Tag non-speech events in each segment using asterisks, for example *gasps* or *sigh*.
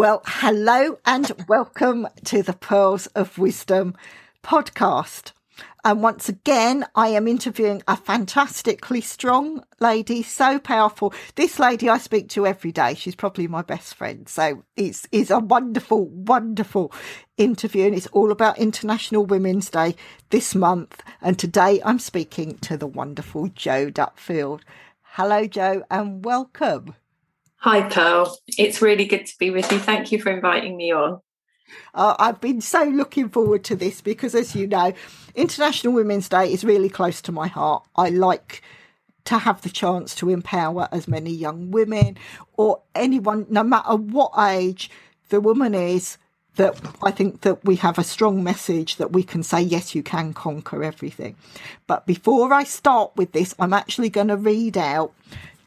Well, hello and welcome to the Pearls of Wisdom podcast. And once again, I am interviewing a fantastically strong lady, so powerful. This lady I speak to every day. She's probably my best friend. So it's, it's a wonderful, wonderful interview. And it's all about International Women's Day this month. And today I'm speaking to the wonderful Jo Dutfield. Hello, Jo, and welcome. Hi, Pearl. It's really good to be with you. Thank you for inviting me on. Uh, I've been so looking forward to this because, as you know, International Women's Day is really close to my heart. I like to have the chance to empower as many young women or anyone, no matter what age the woman is, that I think that we have a strong message that we can say, yes, you can conquer everything. But before I start with this, I'm actually going to read out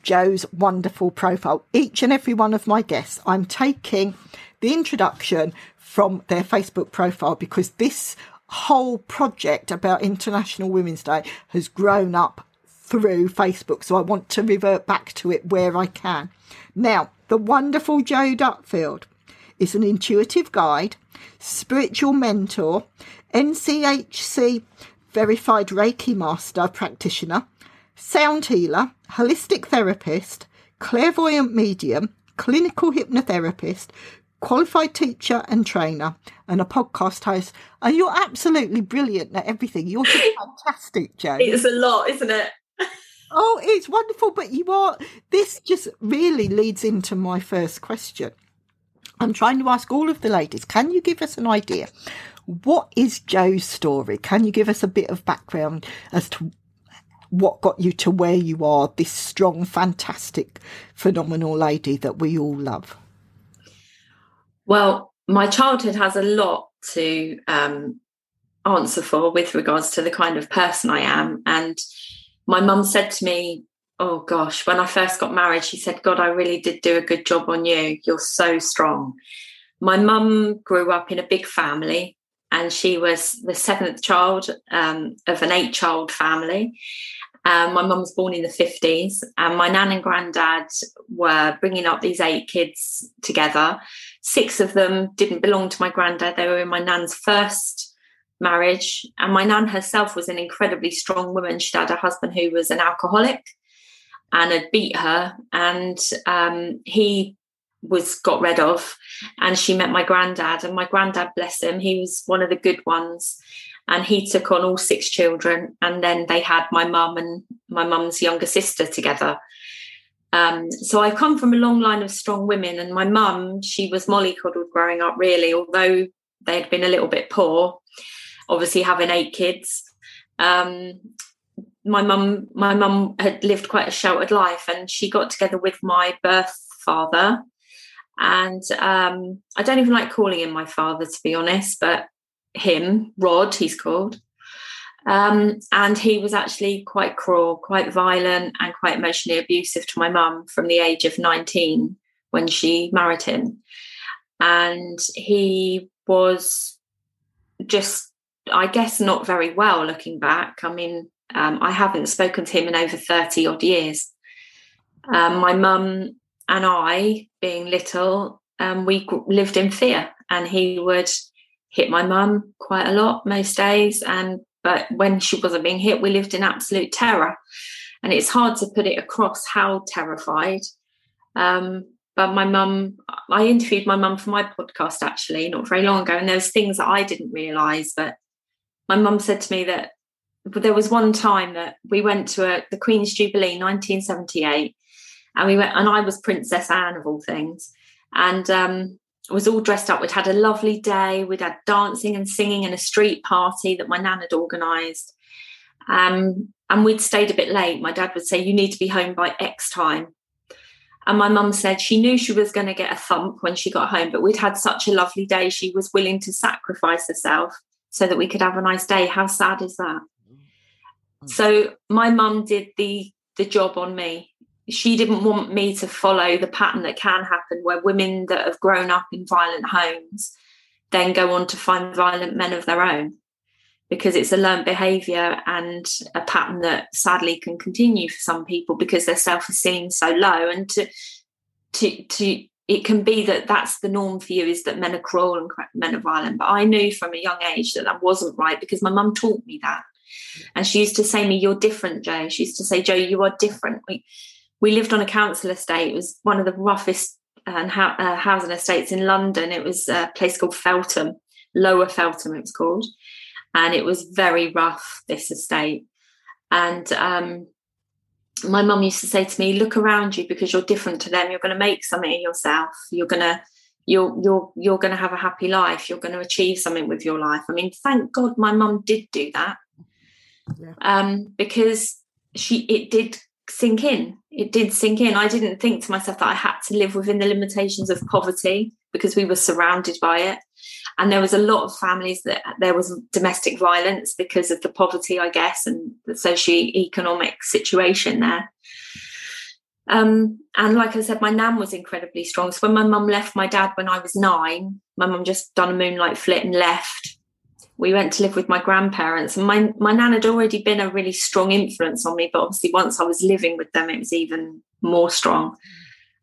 Jo's wonderful profile. Each and every one of my guests, I'm taking the introduction from their Facebook profile because this whole project about International Women's Day has grown up through Facebook. So I want to revert back to it where I can. Now, the wonderful Jo Dutfield is an intuitive guide, spiritual mentor, NCHC verified Reiki master practitioner, sound healer, holistic therapist, clairvoyant medium, clinical hypnotherapist, qualified teacher and trainer, and a podcast host. And you're absolutely brilliant at everything. You're just *laughs* fantastic, Jo. It's a lot, isn't it? oh, it's wonderful. But you are, this just really leads into my first question. I'm trying to ask all of the ladies, can you give us an idea? What is Jo's story? Can you give us a bit of background as to what got you to where you are, this strong, fantastic, phenomenal lady that we all love? Well, my childhood has a lot to um, answer for with regards to the kind of person I am. And my mum said to me, Oh gosh, when I first got married, she said, God, I really did do a good job on you. You're so strong. My mum grew up in a big family and she was the seventh child um, of an eight child family. Um, my mum was born in the 50s, and my nan and granddad were bringing up these eight kids together. Six of them didn't belong to my granddad, they were in my nan's first marriage. And my nan herself was an incredibly strong woman. She'd had a husband who was an alcoholic and had beat her, and um, he was got rid of and she met my granddad and my granddad bless him he was one of the good ones. And he took on all six children and then they had my mum and my mum's younger sister together. Um, so I've come from a long line of strong women and my mum she was mollycoddled growing up really although they had been a little bit poor obviously having eight kids. Um, my mum my mum had lived quite a sheltered life and she got together with my birth father and um, I don't even like calling him my father, to be honest, but him, Rod, he's called. Um, and he was actually quite cruel, quite violent, and quite emotionally abusive to my mum from the age of 19 when she married him. And he was just, I guess, not very well looking back. I mean, um, I haven't spoken to him in over 30 odd years. Um, my mum and I, being little, um, we lived in fear, and he would hit my mum quite a lot most days. And but when she wasn't being hit, we lived in absolute terror, and it's hard to put it across how terrified. Um, but my mum, I interviewed my mum for my podcast actually not very long ago, and there was things that I didn't realise. But my mum said to me that there was one time that we went to a, the Queen's Jubilee, 1978, and we went and I was Princess Anne of all things and um, was all dressed up we'd had a lovely day we'd had dancing and singing and a street party that my nan had organised um, and we'd stayed a bit late my dad would say you need to be home by X time And my mum said she knew she was going to get a thump when she got home, but we'd had such a lovely day. She was willing to sacrifice herself so that we could have a nice day. How sad is that? Mm. So my mum did the the job on me. She didn't want me to follow the pattern that can happen where women that have grown up in violent homes then go on to find violent men of their own because it's a learned behavior and a pattern that sadly can continue for some people because their self-esteem is so low. And to to to it can be that that's the norm for you is that men are cruel and men are violent. But i knew from a young age that that wasn't right because my mum taught me that. And she used to say to me you're different jo. She used to say jo you are different we, lived on a council estate. It was one of the roughest uh, uh, housing estates in london. It was a place called feltham lower feltham it was called. And it was very rough this estate. And um, my mum used to say to me look around you because you're different to them. You're going to make something of yourself. You're going to you're you're you're going to have a happy life. You're going to achieve something with your life. I mean thank god my mum did do that. Yeah. um, because she it did sink in. It did sink in. I didn't think to myself that i had to live within the limitations of poverty because we were surrounded by it. And there was a lot of families that there was domestic violence because of the poverty i guess and the socio-economic situation there. Um, and like i said my nan was incredibly strong. So when my mum left my dad when i was nine my mum just done a moonlight flit and left we went to live with my grandparents and my, my nan had already been a really strong influence on me but obviously once i was living with them it was even more strong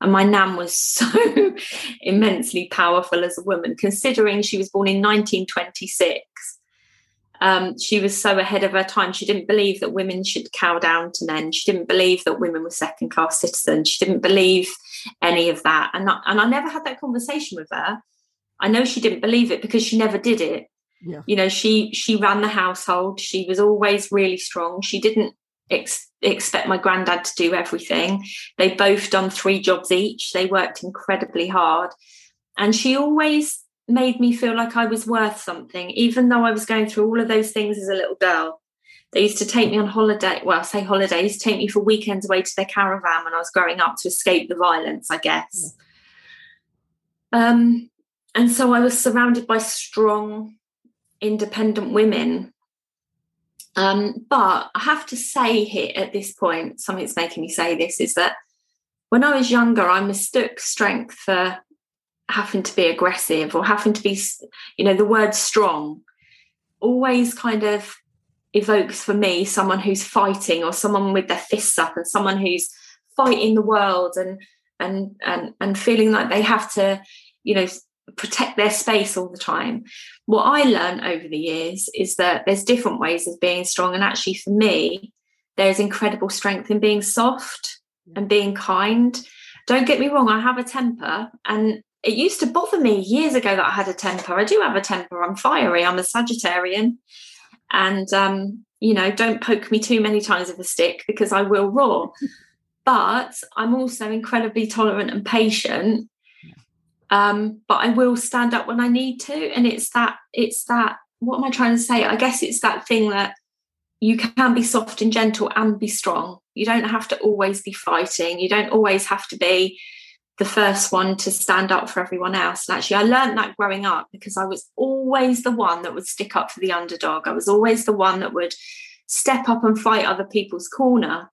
and my nan was *laughs* so immensely powerful as a woman, considering she was born in 1926. Um, she was so ahead of her time. She didn't believe that women should cow down to men. She didn't believe that women were second class citizens. She didn't believe any of that. And, and I never had that conversation with her. I know she didn't believe it because she never did it. Yeah. You know, she she ran the household. She was always really strong. She didn't ex- expect my granddad to do everything. They both done three jobs each. They worked incredibly hard. And she always made me feel like I was worth something, even though I was going through all of those things as a little girl. They used to take me on holiday. Well, I say holidays, take me for weekends away to their caravan when I was growing up to escape the violence, I guess. Yeah. Um, and so I was surrounded by strong, independent women. Um, but I have to say here at this point, something that's making me say this is that when I was younger, I mistook strength for having to be aggressive or having to be, you know, the word strong always kind of evokes for me someone who's fighting or someone with their fists up and someone who's fighting the world and and and and feeling like they have to, you know, protect their space all the time. What I learned over the years is that there's different ways of being strong. And actually, for me, there's incredible strength in being soft and being kind. Don't get me wrong, I have a temper. And it used to bother me years ago that I had a temper. I do have a temper. I'm fiery. I'm a Sagittarian. And, um, you know, don't poke me too many times with a stick because I will roar. *laughs* but I'm also incredibly tolerant and patient um, but I will stand up when I need to. And it's that, it's that, what am I trying to say? I guess it's that thing that you can be soft and gentle and be strong. You don't have to always be fighting. You don't always have to be the first one to stand up for everyone else. And actually, I learned that growing up because I was always the one that would stick up for the underdog. I was always the one that would step up and fight other people's corner.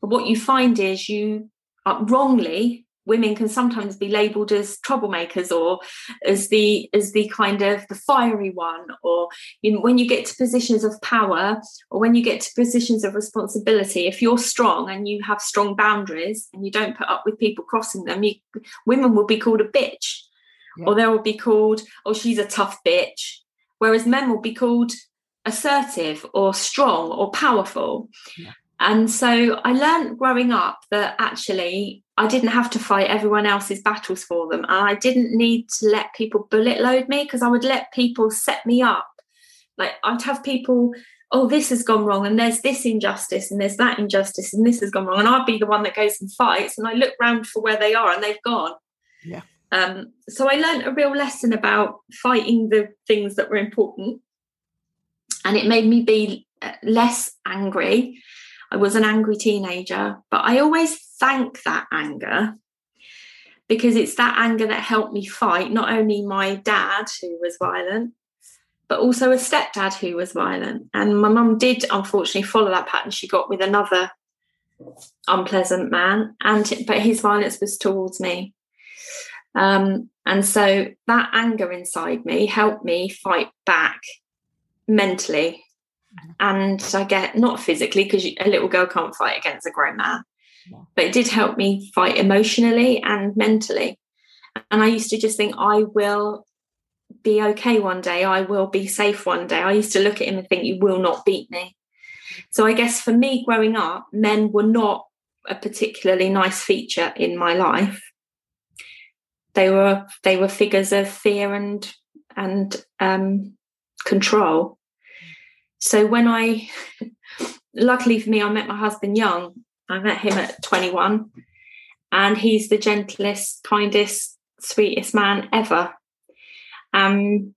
But what you find is you uh, wrongly women can sometimes be labeled as troublemakers or as the as the kind of the fiery one or you know, when you get to positions of power or when you get to positions of responsibility if you're strong and you have strong boundaries and you don't put up with people crossing them you, women will be called a bitch yeah. or they will be called oh she's a tough bitch whereas men will be called assertive or strong or powerful yeah. And so I learned growing up that actually I didn't have to fight everyone else's battles for them. And I didn't need to let people bullet load me because I would let people set me up. Like I'd have people, oh, this has gone wrong, and there's this injustice, and there's that injustice, and this has gone wrong. And I'd be the one that goes and fights. And I look round for where they are and they've gone. Yeah. Um, so I learned a real lesson about fighting the things that were important. And it made me be uh, less angry I was an angry teenager, but I always thank that anger because it's that anger that helped me fight not only my dad, who was violent, but also a stepdad who was violent. And my mum did unfortunately follow that pattern. She got with another unpleasant man, and but his violence was towards me. Um, and so that anger inside me helped me fight back mentally. And I get not physically because a little girl can't fight against a grown man, but it did help me fight emotionally and mentally. And I used to just think, I will be okay one day. I will be safe one day. I used to look at him and think, you will not beat me. So I guess for me growing up, men were not a particularly nice feature in my life. They were they were figures of fear and and um, control. So when I, *laughs* luckily for me, I met my husband young. I met him at 21, and he's the gentlest, kindest, sweetest man ever. Um,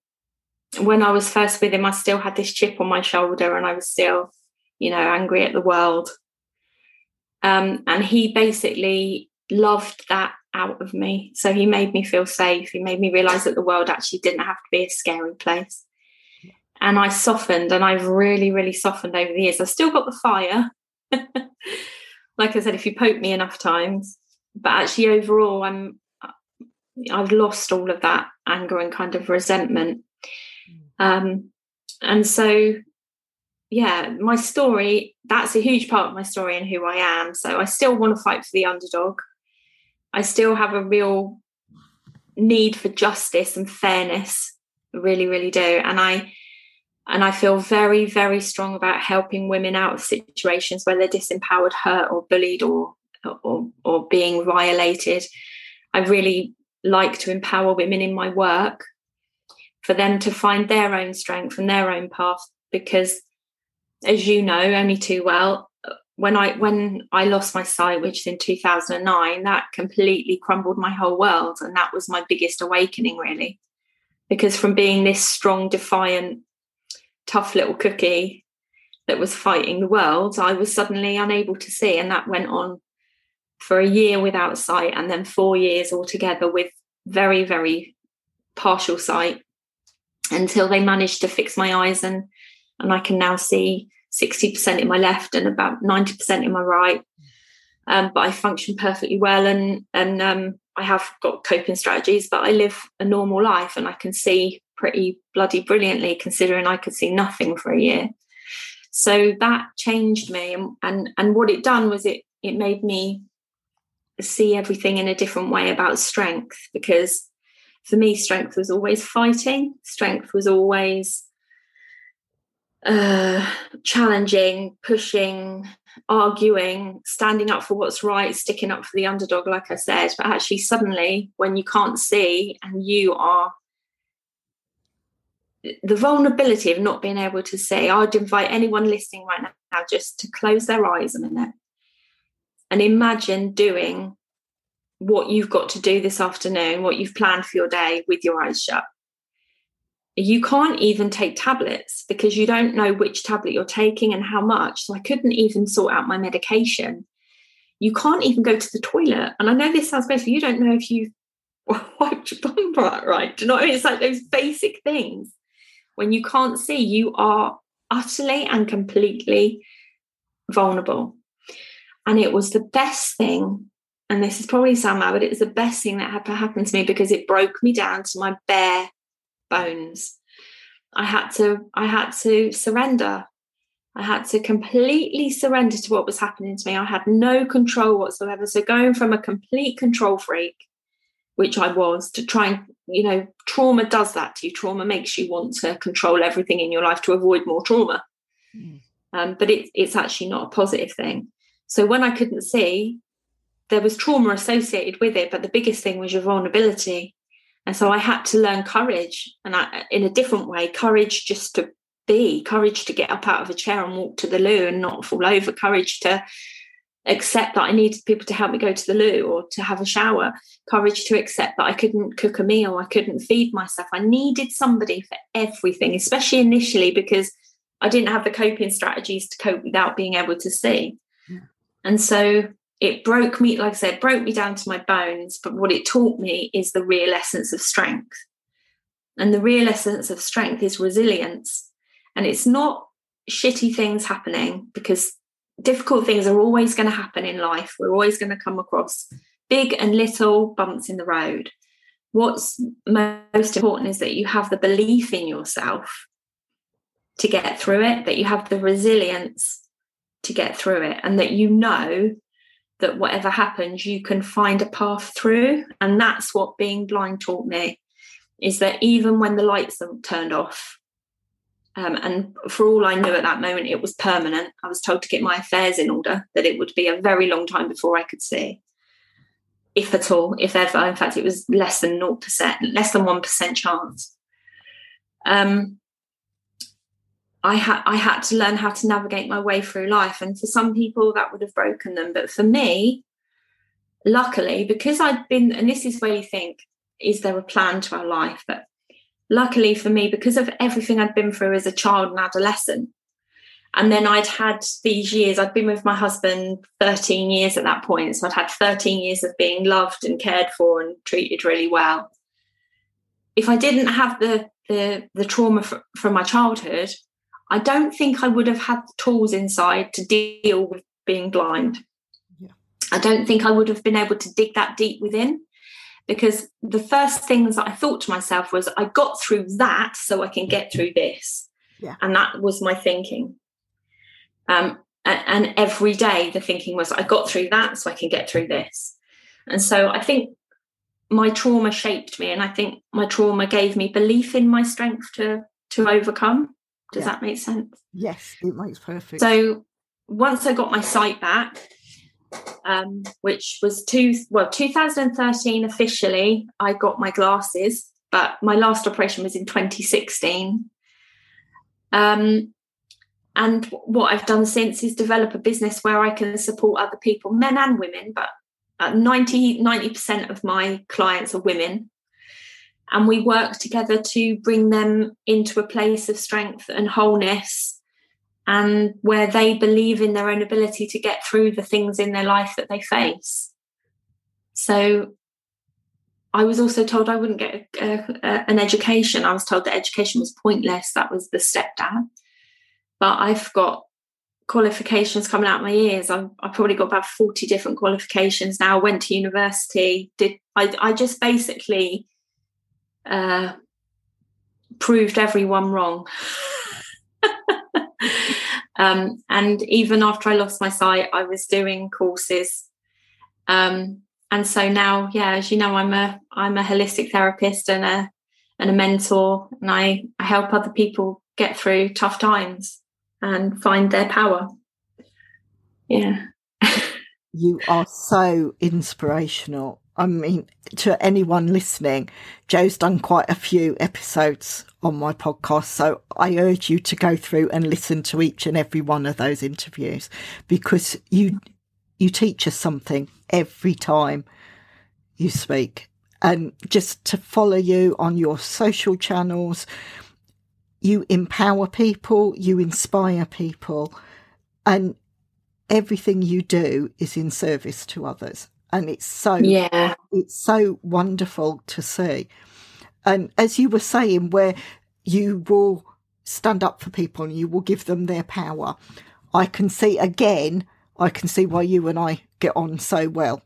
when I was first with him, I still had this chip on my shoulder, and I was still, you know, angry at the world. Um, and he basically loved that out of me. So he made me feel safe. He made me realize that the world actually didn't have to be a scary place. And I softened and I've really, really softened over the years. I've still got the fire. *laughs* like I said, if you poke me enough times, but actually overall I'm I've lost all of that anger and kind of resentment. Um, and so yeah, my story, that's a huge part of my story and who I am. So I still want to fight for the underdog. I still have a real need for justice and fairness. I really, really do. And I and I feel very, very strong about helping women out of situations where they're disempowered, hurt, or bullied, or or, or being violated. I really like to empower women in my work for them to find their own strength and their own path because as you know only too well when i when i lost my sight which is in 2009 that completely crumbled my whole world and that was my biggest awakening really because from being this strong defiant tough little cookie that was fighting the world i was suddenly unable to see and that went on for a year without sight and then 4 years altogether with very very partial sight until they managed to fix my eyes and and I can now see 60% in my left and about 90% in my right. Um, but I function perfectly well and and um, I have got coping strategies, but I live a normal life and I can see pretty bloody brilliantly considering I could see nothing for a year. So that changed me and and, and what it done was it it made me see everything in a different way about strength because for me strength was always fighting strength was always uh, challenging, pushing, arguing, standing up for what's right, sticking up for the underdog, like I said. But actually, suddenly, when you can't see and you are the vulnerability of not being able to see, I'd invite anyone listening right now just to close their eyes a minute and imagine doing what you've got to do this afternoon, what you've planned for your day with your eyes shut you can't even take tablets because you don't know which tablet you're taking and how much. So I couldn't even sort out my medication. You can't even go to the toilet. And I know this sounds basic. You don't know if you've *laughs* wiped your bum right. Do you know what I mean? It's like those basic things. When you can't see, you are utterly and completely vulnerable. And it was the best thing. And this is probably mad, but it was the best thing that ever happened to me because it broke me down to my bare bones. I had to I had to surrender. I had to completely surrender to what was happening to me. I had no control whatsoever. So going from a complete control freak, which I was, to try and, you know, trauma does that to you. Trauma makes you want to control everything in your life to avoid more trauma. Mm. Um, but it, it's actually not a positive thing. So when I couldn't see, there was trauma associated with it, but the biggest thing was your vulnerability. And so I had to learn courage and I, in a different way, courage just to be, courage to get up out of a chair and walk to the loo and not fall over, courage to accept that I needed people to help me go to the loo or to have a shower, courage to accept that I couldn't cook a meal, I couldn't feed myself. I needed somebody for everything, especially initially because I didn't have the coping strategies to cope without being able to see. Yeah. And so it broke me, like I said, broke me down to my bones. But what it taught me is the real essence of strength. And the real essence of strength is resilience. And it's not shitty things happening because difficult things are always going to happen in life. We're always going to come across big and little bumps in the road. What's most important is that you have the belief in yourself to get through it, that you have the resilience to get through it, and that you know that whatever happens, you can find a path through. And that's what being blind taught me is that even when the lights are turned off, um, and for all I knew at that moment, it was permanent. I was told to get my affairs in order, that it would be a very long time before I could see, if at all, if ever. In fact, it was less than 0%, less than 1% chance. Um, I had I had to learn how to navigate my way through life, and for some people that would have broken them, but for me, luckily, because I'd been, and this is where you think, is there a plan to our life? But luckily for me, because of everything I'd been through as a child and adolescent, and then I'd had these years, I'd been with my husband 13 years at that point. So I'd had 13 years of being loved and cared for and treated really well. If I didn't have the the, the trauma from my childhood, I don't think I would have had the tools inside to deal with being blind. Yeah. I don't think I would have been able to dig that deep within because the first things that I thought to myself was, I got through that so I can get through this. Yeah. And that was my thinking. Um, and, and every day the thinking was, I got through that so I can get through this. And so I think my trauma shaped me and I think my trauma gave me belief in my strength to to overcome. Does yeah. that make sense? Yes, it makes perfect. So once I got my sight back, um, which was two well 2013 officially, I got my glasses, but my last operation was in 2016. Um, and what I've done since is develop a business where I can support other people, men and women, but 90 90% of my clients are women and we work together to bring them into a place of strength and wholeness and where they believe in their own ability to get through the things in their life that they face. So i was also told i wouldn't get a, a, an education. I was told that education was pointless. That was the step down. But i've got qualifications coming out my ears I've, I've, probably got about 40 different qualifications now. Went to university did I, I just basically uh, proved everyone wrong. *laughs* um, and even after I lost my sight, I was doing courses. Um, and so now, yeah, as you know, I'm a I'm a holistic therapist and a and a mentor, and I, I help other people get through tough times and find their power. Yeah. *laughs* you are so inspirational I mean, to anyone listening, Jo's done quite a few episodes on my podcast. So I urge you to go through and listen to each and every one of those interviews because you, you teach us something every time you speak. And just to follow you on your social channels, you empower people, you inspire people, and everything you do is in service to others and it's so yeah. it's so wonderful to see. And as you were saying where you will stand up for people and you will give them their power i can see again i can see why you and i get on so well.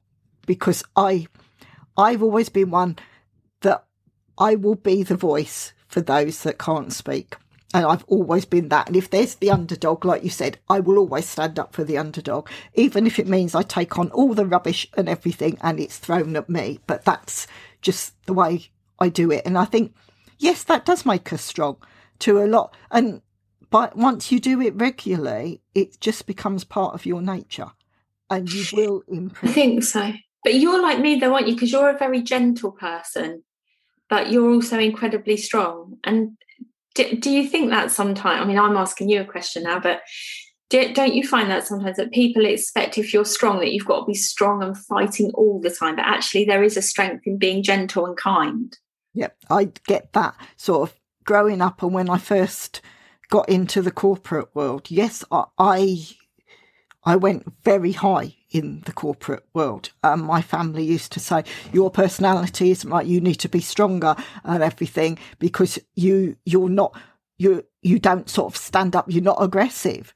Because i i've always been one that i will be the voice for those that can't speak and I've always been that. And if there's the underdog, like you said, I will always stand up for the underdog, even if it means I take on all the rubbish and everything and it's thrown at me. But that's just the way I do it. And I think, yes, that does make us strong to a lot. And but once you do it regularly, it just becomes part of your nature and you will improve. I think so. But you're like me though, aren't you? Because you're a very gentle person, but you're also incredibly strong. And do, do you think that sometimes? I mean, I'm asking you a question now, but do, don't you find that sometimes that people expect if you're strong that you've got to be strong and fighting all the time, but actually there is a strength in being gentle and kind? Yep, I get that sort of growing up, and when I first got into the corporate world, yes, I, I I went very high in the corporate world. Um, my family used to say, "Your personality is like you need to be stronger and everything because you you're not you you don't sort of stand up. You're not aggressive."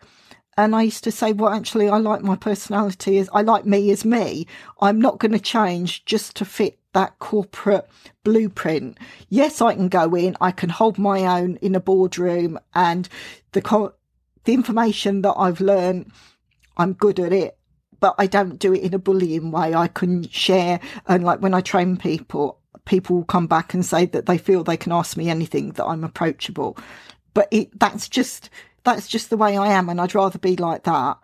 And I used to say, "Well, actually, I like my personality as I like me as me. I'm not going to change just to fit that corporate blueprint. Yes, I can go in. I can hold my own in a boardroom, and the co- the information that I've learned." I'm good at it, but I don't do it in a bullying way. I can share, and like when I train people, people will come back and say that they feel they can ask me anything, that I'm approachable. But it, that's just that's just the way I am, and I'd rather be like that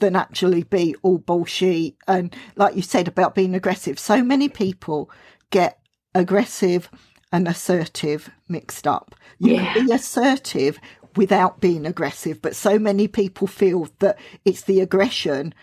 than actually be all bullshit. And like you said about being aggressive, so many people get aggressive and assertive mixed up. You yeah. can be assertive without being aggressive. But so many people feel that it's the aggression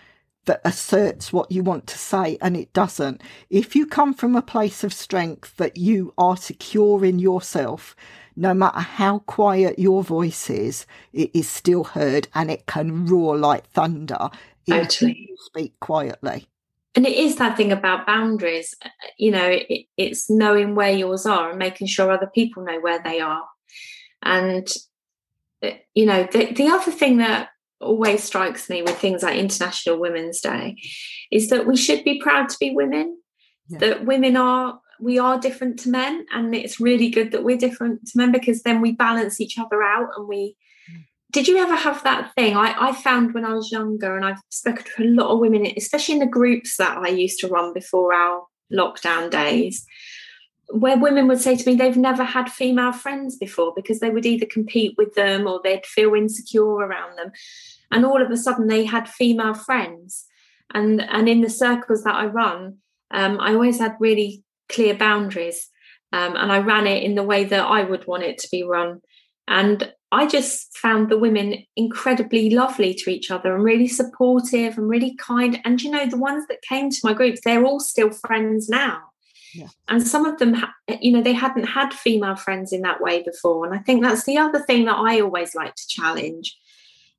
that asserts what you want to say and it doesn't. If you come from a place of strength that you are secure in yourself, no matter how quiet your voice is, it is still heard and it can roar like thunder if you speak quietly. And it is that thing about boundaries, uh, you know, it, it's knowing where yours are and making sure other people know where they are. And you know, the, the other thing that always strikes me with things like International Women's Day is that we should be proud to be women, yeah. that women are we are different to men and it's really good that we're different to men because then we balance each other out and we mm. did you ever have that thing I, I found when i was younger and i've spoken to a lot of women especially in the groups that i used to run before our lockdown days where women would say to me they've never had female friends before because they would either compete with them or they'd feel insecure around them. And all of a sudden they had female friends. And and in the circles that i run um, i always had really clear boundaries um, and i ran it in the way that i would want it to be run. And i just found the women incredibly lovely to each other and really supportive and really kind. And you know the ones that came to my groups they're all still friends now yeah. And some of them, you know, they hadn't had female friends in that way before. And I think that's the other thing that I always like to challenge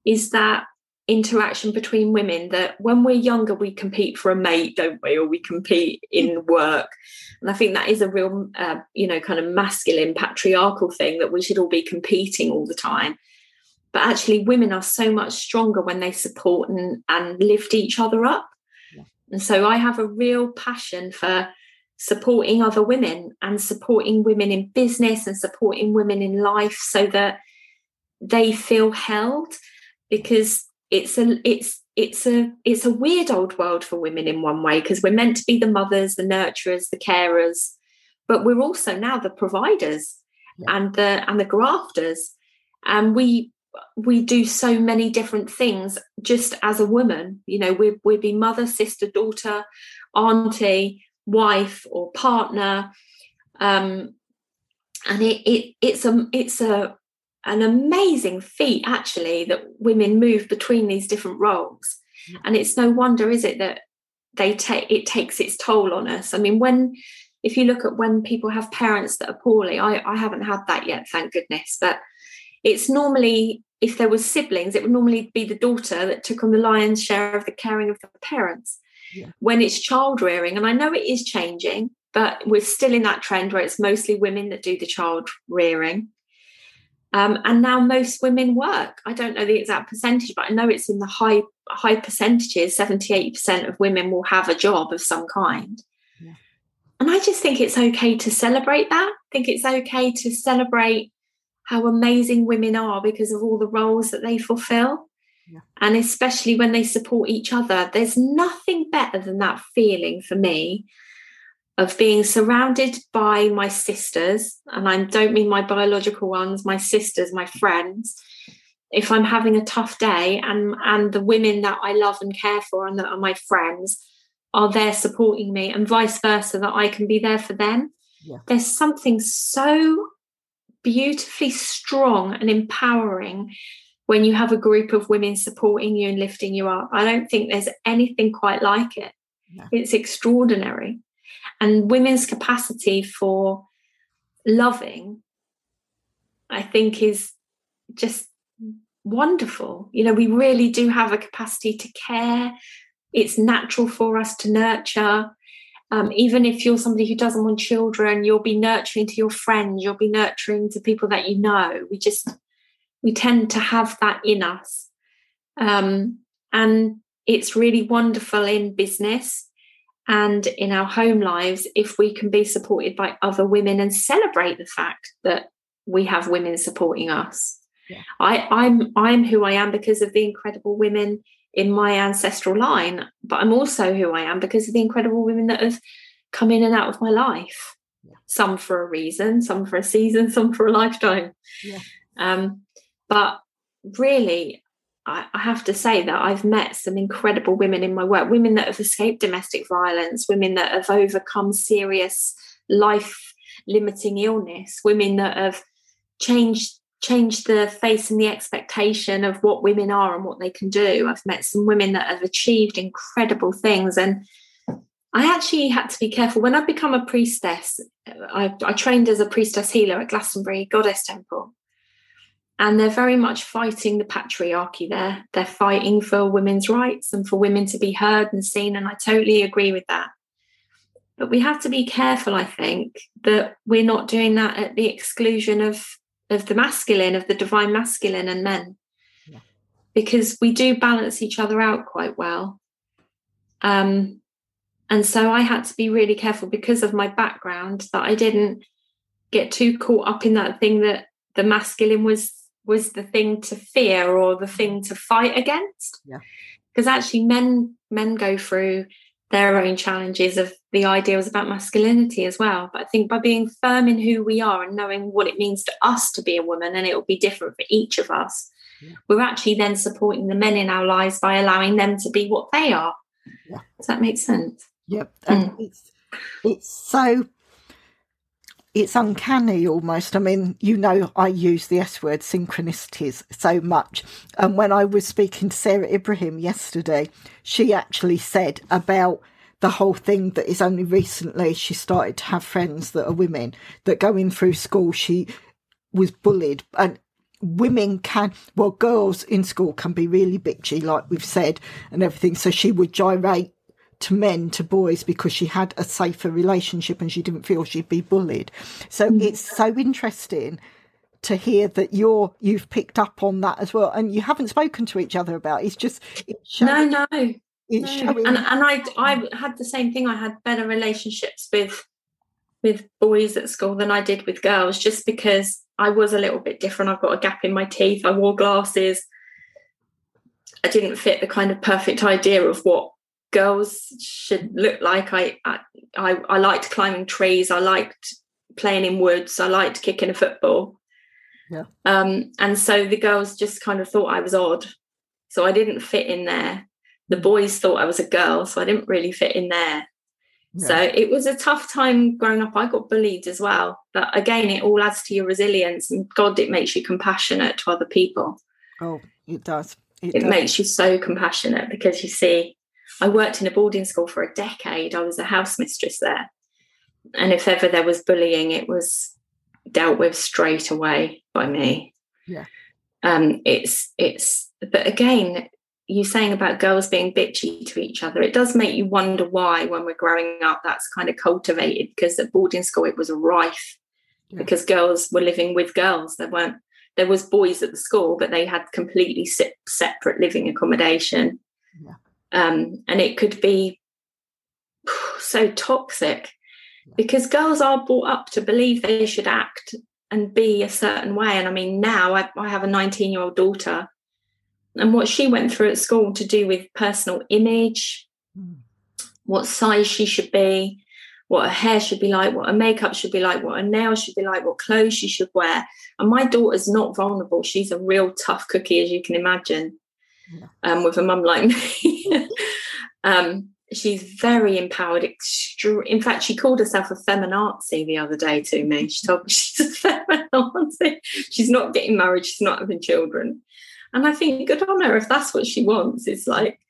is that interaction between women that when we're younger we compete for a mate don't we or we compete in work and i think that is a real uh, you know kind of masculine patriarchal thing that we should all be competing all the time but actually women are so much stronger when they support and, and lift each other up yeah. and so i have a real passion for supporting other women and supporting women in business and supporting women in life so that they feel held because it's a it's it's a it's a weird old world for women in one way because we're meant to be the mothers the nurturers the carers but we're also now the providers yeah. and the and the grafters and we we do so many different things just as a woman you know we we'd be mother sister daughter auntie wife or partner. Um, and it, it it's a it's a an amazing feat actually that women move between these different roles. And it's no wonder is it that they take it takes its toll on us. I mean when if you look at when people have parents that are poorly i i haven't had that yet thank goodness. But it's normally if there was siblings it would normally be the daughter that took on the lion's share of the caring of the parents yeah. when it's child rearing. And I know it is changing, but we're still in that trend where it's mostly women that do the child rearing. Um, and now most women work. I don't know the exact percentage, but I know it's in the high high percentages. 70 80% of women will have a job of some kind. Yeah. And I just think it's okay to celebrate that. I think it's okay to celebrate how amazing women are because of all the roles that they fulfill. And especially when they support each other, there's nothing better than that feeling for me of being surrounded by my sisters. And I don't mean my biological ones, my sisters, my friends. If I'm having a tough day and, and the women that I love and care for and that are my friends are there supporting me, and vice versa, that I can be there for them. Yeah. There's something so beautifully strong and empowering when you have a group of women supporting you and lifting you up. I don't think there's anything quite like it. No. It's extraordinary. And women's capacity for loving, I think, is just wonderful. You know, we really do have a capacity to care. It's natural for us to nurture. Um, even if you're somebody who doesn't want children, you'll be nurturing to your friends, you'll be nurturing to people that you know. We just, we tend to have that in us. Um, and it's really wonderful in business and in our home lives if we can be supported by other women and celebrate the fact that we have women supporting us. Yeah. I, I'm I'm who I am because of the incredible women in my ancestral line, but I'm also who I am because of the incredible women that have come in and out of my life. Yeah. Some for a reason, some for a season, *laughs* some for a lifetime. Yeah. Um, but really, I, I have to say that I've met some incredible women in my work, women that have escaped domestic violence, women that have overcome serious life limiting illness, women that have changed changed the face and the expectation of what women are and what they can do. I've met some women that have achieved incredible things. And I actually had to be careful. When I become a priestess, I, I trained as a priestess healer at Glastonbury Goddess Temple. And they're very much fighting the patriarchy there. They're fighting for women's rights and for women to be heard and seen. And I totally agree with that. But we have to be careful, I think, that we're not doing that at the exclusion of of the masculine, of the divine masculine and men. Yeah. Because we do balance each other out quite well. Um, and so I had to be really careful because of my background that I didn't get too caught up in that thing that the masculine was was the thing to fear or the thing to fight against. Yeah. Because actually men men go through their own challenges of the ideals about masculinity as well. But I think by being firm in who we are and knowing what it means to us to be a woman, and it will be different for each of us, yeah. we're actually then supporting the men in our lives by allowing them to be what they are. Yeah. Does that make sense? Yep. Mm. It's, it's so it's uncanny almost. I mean, you know, I use the S word synchronicities so much. And when I was speaking to Sarah Ibrahim yesterday, she actually said about the whole thing that is only recently she started to have friends that are women that going through school, she was bullied. And women can, well, girls in school can be really bitchy, like we've said, and everything. So she would gyrate to men to boys because she had a safer relationship and she didn't feel she'd be bullied. So mm. it's so interesting to hear that you're you've picked up on that as well and you haven't spoken to each other about it. it's just it's showing, no no it's no. Showing, and and I I had the same thing I had better relationships with with boys at school than I did with girls just because I was a little bit different I've got a gap in my teeth I wore glasses I didn't fit the kind of perfect idea of what girls should look like. I, I I liked climbing trees. I liked playing in woods. I liked kicking a football. Yeah. Um, and so the girls just kind of thought I was odd. So I didn't fit in there. The boys thought I was a girl, so I didn't really fit in there. Yeah. So it was a tough time growing up. I got bullied as well. But again, it all adds to your resilience and God, it makes you compassionate to other people. Oh, it does. It, it does. makes you so compassionate because you see I worked in a boarding school for a decade. I was a house mistress there. And if ever there was bullying, it was dealt with straight away by me. Yeah. Um, it's it's but again, you saying about girls being bitchy to each other, it does make you wonder why when we're growing up that's kind of cultivated because at boarding school it was rife yeah. because girls were living with girls. There weren't there was boys at the school, but they had completely separate living accommodation. Yeah um, and it could be so toxic because girls are brought up to believe they should act and be a certain way. And I mean, now I, I have a 19 year old daughter, and what she went through at school to do with personal image, mm. what size she should be, what her hair should be like, what her makeup should be like, what her nails should be like, what clothes she should wear. And my daughter's not vulnerable. She's a real tough cookie, as you can imagine um, with a mum like me. *laughs* um, she's very empowered. In fact, she called herself a feminazi the other day to me. She told me *laughs* she's a feminazi. She's not getting married. She's not having children. And I think good on her if that's what she wants. It's like,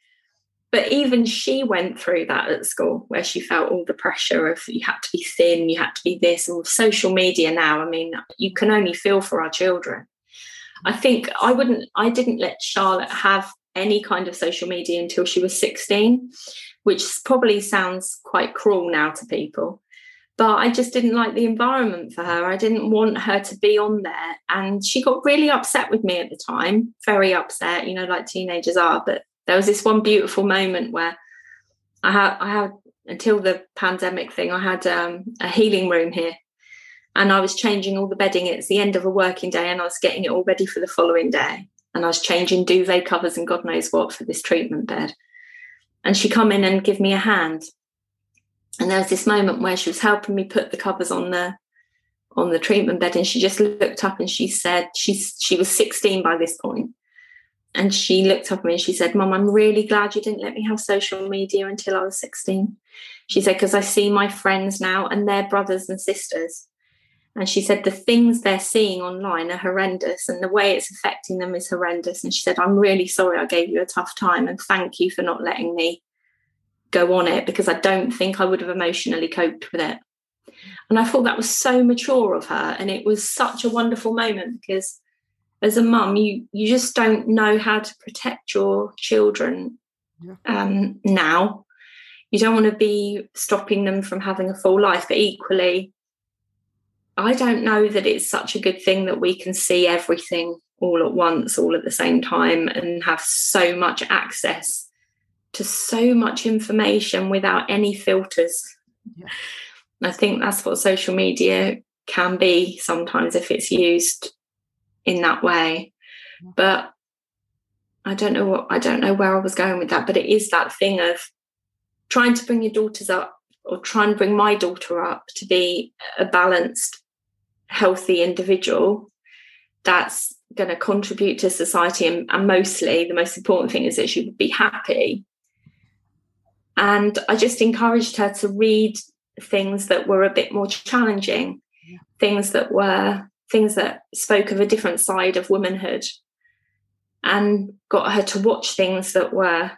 but even she went through that at school where she felt all the pressure of you had to be thin, you had to be this, and with social media now, I mean, you can only feel for our children. I think I wouldn't, I didn't let Charlotte have any kind of social media until she was 16, which probably sounds quite cruel now to people. But I just didn't like the environment for her. I didn't want her to be on there. And she got really upset with me at the time, very upset, you know, like teenagers are. But there was this one beautiful moment where I had, I had until the pandemic thing, I had um, a healing room here and I was changing all the bedding. It's the end of a working day, and I was getting it all ready for the following day. And I was changing duvet covers and God knows what for this treatment bed. And she come in and give me a hand. And there was this moment where she was helping me put the covers on the on the treatment bed, and she just looked up and she said, she's she was 16 by this point. And she looked up at me and she said, Mom, I'm really glad you didn't let me have social media until I was 16. She said, because I see my friends now and their brothers and sisters and she said the things they're seeing online are horrendous and the way it's affecting them is horrendous. And she said, I'm really sorry I gave you a tough time and thank you for not letting me go on it because I don't think I would have emotionally coped with it. And I thought that was so mature of her. And it was such a wonderful moment because as a mum, you you just don't know how to protect your children yeah. um, now. You don't want to be stopping them from having a full life, but equally, I don't know that it's such a good thing that we can see everything all at once, all at the same time, and have so much access to so much information without any filters. Yeah. I think that's what social media can be sometimes if it's used in that way. Yeah. But I don't know what I don't know where I was going with that, but it is that thing of trying to bring your daughters up or try and bring my daughter up to be a balanced healthy individual that's going to contribute to society and, and, mostly the most important thing is that she would be happy and i just encouraged her to read things that were a bit more challenging yeah. things that were things that spoke of a different side of womanhood and got her to watch things that were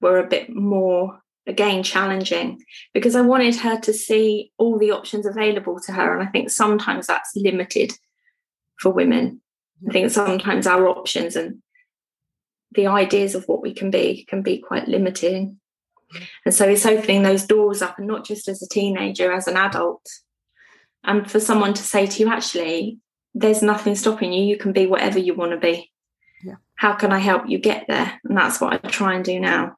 were a bit more again challenging because I wanted her to see all the options available to her. And I think sometimes that's limited for women. I think sometimes our options and the ideas of what we can be can be quite limiting. And so it's opening those doors up and not just as a teenager, as an adult. And for someone to say to you, actually, there's nothing stopping you. You can be whatever you want to be. Yeah. How can I help you get there? And that's what I try and do now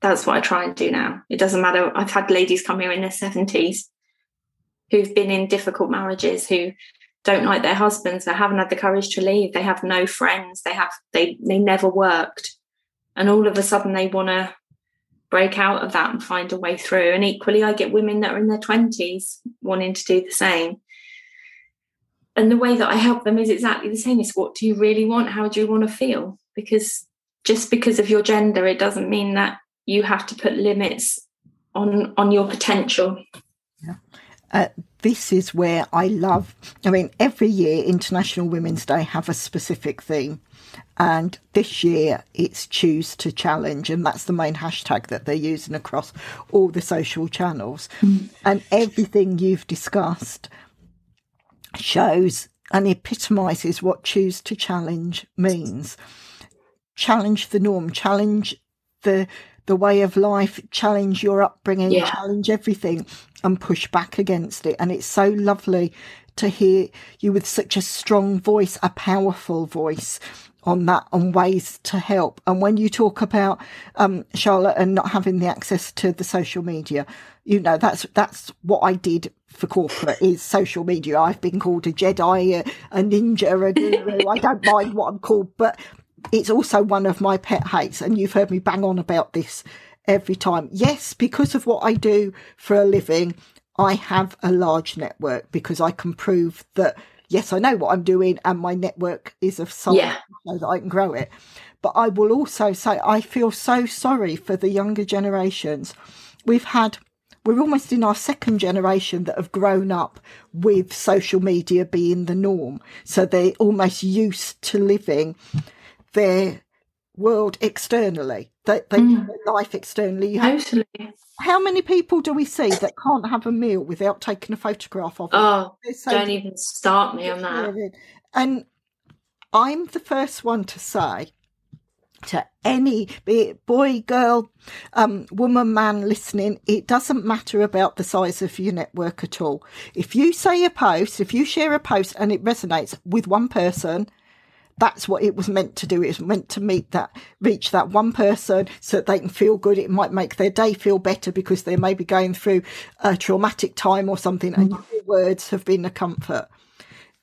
that's what I try and do now. It doesn't matter. I've had ladies come here in their 70s who've been in difficult marriages, who don't like their husbands, they haven't had the courage to leave, they have no friends, they have they they never worked. And all of a sudden they want to break out of that and find a way through. And equally I get women that are in their 20s wanting to do the same. And the way that I help them is exactly the same. Is what do you really want? How do you want to feel? Because just because of your gender, it doesn't mean that you have to put limits on on your potential. Yeah. Uh, this is where I love. I mean, every year International Women's Day have a specific theme, and this year it's choose to challenge, and that's the main hashtag that they're using across all the social channels. Mm. And everything you've discussed shows and epitomises what choose to challenge means. Challenge the norm, challenge the the way of life, challenge your upbringing, yeah. challenge everything and push back against it. And it's so lovely to hear you with such a strong voice, a powerful voice on that on ways to help. And when you talk about um, Charlotte and not having the access to the social media, you know that's that's what I did for corporate is social media. I've been called a Jedi, a, a ninja, a guru. I don't mind what I'm called, but it's also one of my pet hates, and you've heard me bang on about this every time. Yes, because of what I do for a living, I have a large network because I can prove that yes, I know what I'm doing, and my network is of size yeah. so that I can grow it. But I will also say I feel so sorry for the younger generations. We've had we're almost in our second generation that have grown up with social media being the norm. So they're almost used to living their world externally. They, they mm. life externally. Totally. How many people do we see that can't have a meal without taking a photograph of it? Oh, so don't even start me on that. And I'm the first one to say to any, be it boy, girl, um, woman, man listening, it doesn't matter about the size of your network at all. If you say a post, if you share a post and it resonates with one person, that's what it was meant to do. It was meant to meet that, reach that one person so that they can feel good. It might make their day feel better because they may be going through a traumatic time or something, and mm. your words have been a comfort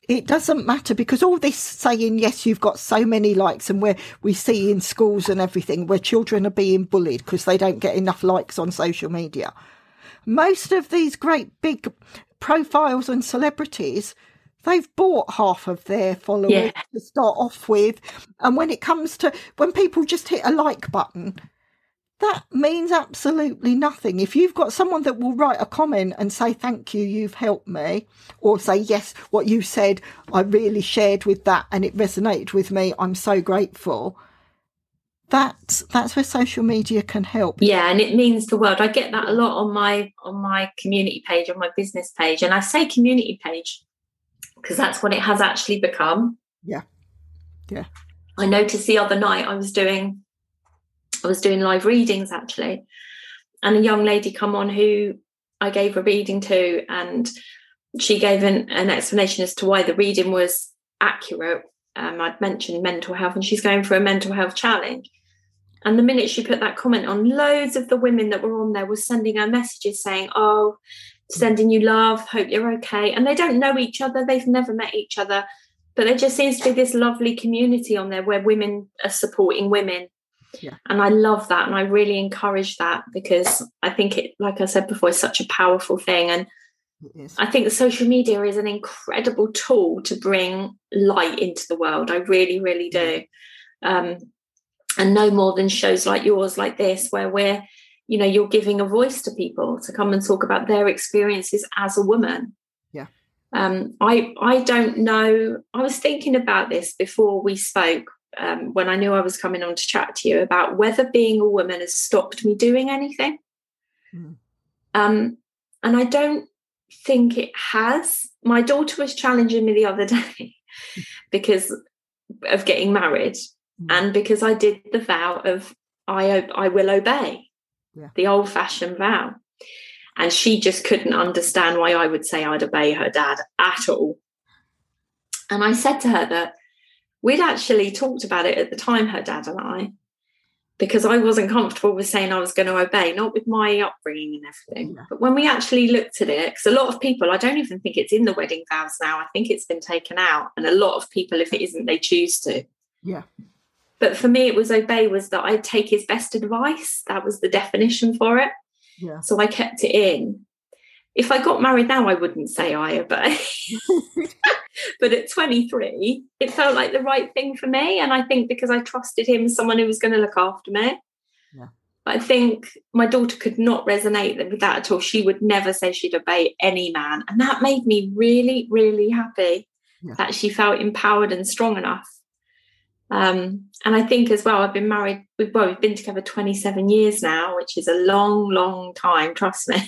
it doesn't matter because all this saying yes you've got so many likes and where we see in schools and everything where children are being bullied because they don't get enough likes on social media most of these great big profiles and celebrities they've bought half of their followers yeah. to start off with and when it comes to when people just hit a like button that means absolutely nothing. If you've got someone that will write a comment and say, Thank you, you've helped me, or say, Yes, what you said, I really shared with that and it resonated with me, I'm so grateful. That's that's where social media can help. Yeah, and it means the world. I get that a lot on my on my community page, on my business page. And I say community page because that's what it has actually become. Yeah. Yeah. I noticed the other night I was doing I was doing live readings actually, and a young lady come on who I gave a reading to, and she gave an, an explanation as to why the reading was accurate. Um, I'd mentioned mental health, and she's going for a mental health challenge. And the minute she put that comment on, loads of the women that were on there were sending her messages saying, Oh, sending you love, hope you're okay. And they don't know each other, they've never met each other. But there just seems to be this lovely community on there where women are supporting women yeah. And I love that. And I really encourage that because I think it, like I said before, is such a powerful thing. And I think social media is an incredible tool to bring light into the world. I really, really do. Um, and no more than shows like yours, like this, where we're, you know, you're giving a voice to people to come and talk about their experiences as a woman. Yeah. Um, I I don't know. I was thinking about this before we spoke um, when I knew I was coming on to chat to you about whether being a woman has stopped me doing anything. Mm. Um, and I don't think it has. My daughter was challenging me the other *laughs* day because of getting married mm. and because I did the vow of I I will obey yeah. the old fashioned vow. And she just couldn't understand why I would say I'd obey her dad at all. And I said to her that we'd actually talked about it at the time, her dad and I, because I wasn't comfortable with saying I was going to obey, not with my upbringing and everything. Yeah. But when we actually looked at it, because a lot of people, I don't even think it's in the wedding vows now. I think it's been taken out. And a lot of people, if it isn't, they choose to. Yeah. But for me, it was obey was that I'd take his best advice. That was the definition for it. Yeah. So I kept it in. If I got married now, I wouldn't say I obey. *laughs* but at 23, it felt like the right thing for me. And I think because I trusted him, someone who was going to look after me. Yeah. I think my daughter could not resonate with that at all. She would never say she'd obey any man. And that made me really, really happy yeah. that she felt empowered and strong enough. Um, and I think as well, I've been married, we've, well, we've been together 27 years now, which is a long, long time, trust me.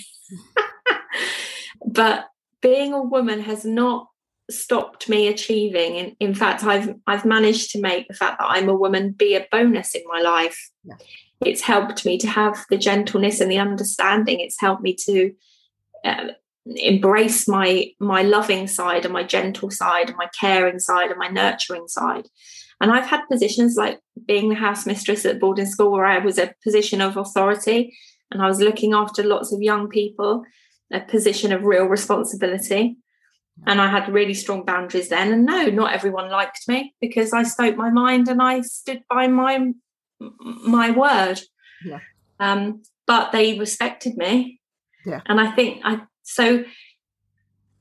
*laughs* but being a woman has not stopped me achieving. In, in fact, I've I've managed to make the fact that I'm a woman be a bonus in my life. Yeah. It's helped me to have the gentleness and the understanding. It's helped me to uh, embrace my my loving side and my gentle side and my caring side and my nurturing side. And I've had positions like being the house mistress at boarding school where I was a position of authority and I was looking after lots of young people, a position of real responsibility and I had really strong boundaries then. And no, not everyone liked me because I spoke my mind and I stood by my my word. Yeah. Um, but they respected me. Yeah. And I think I so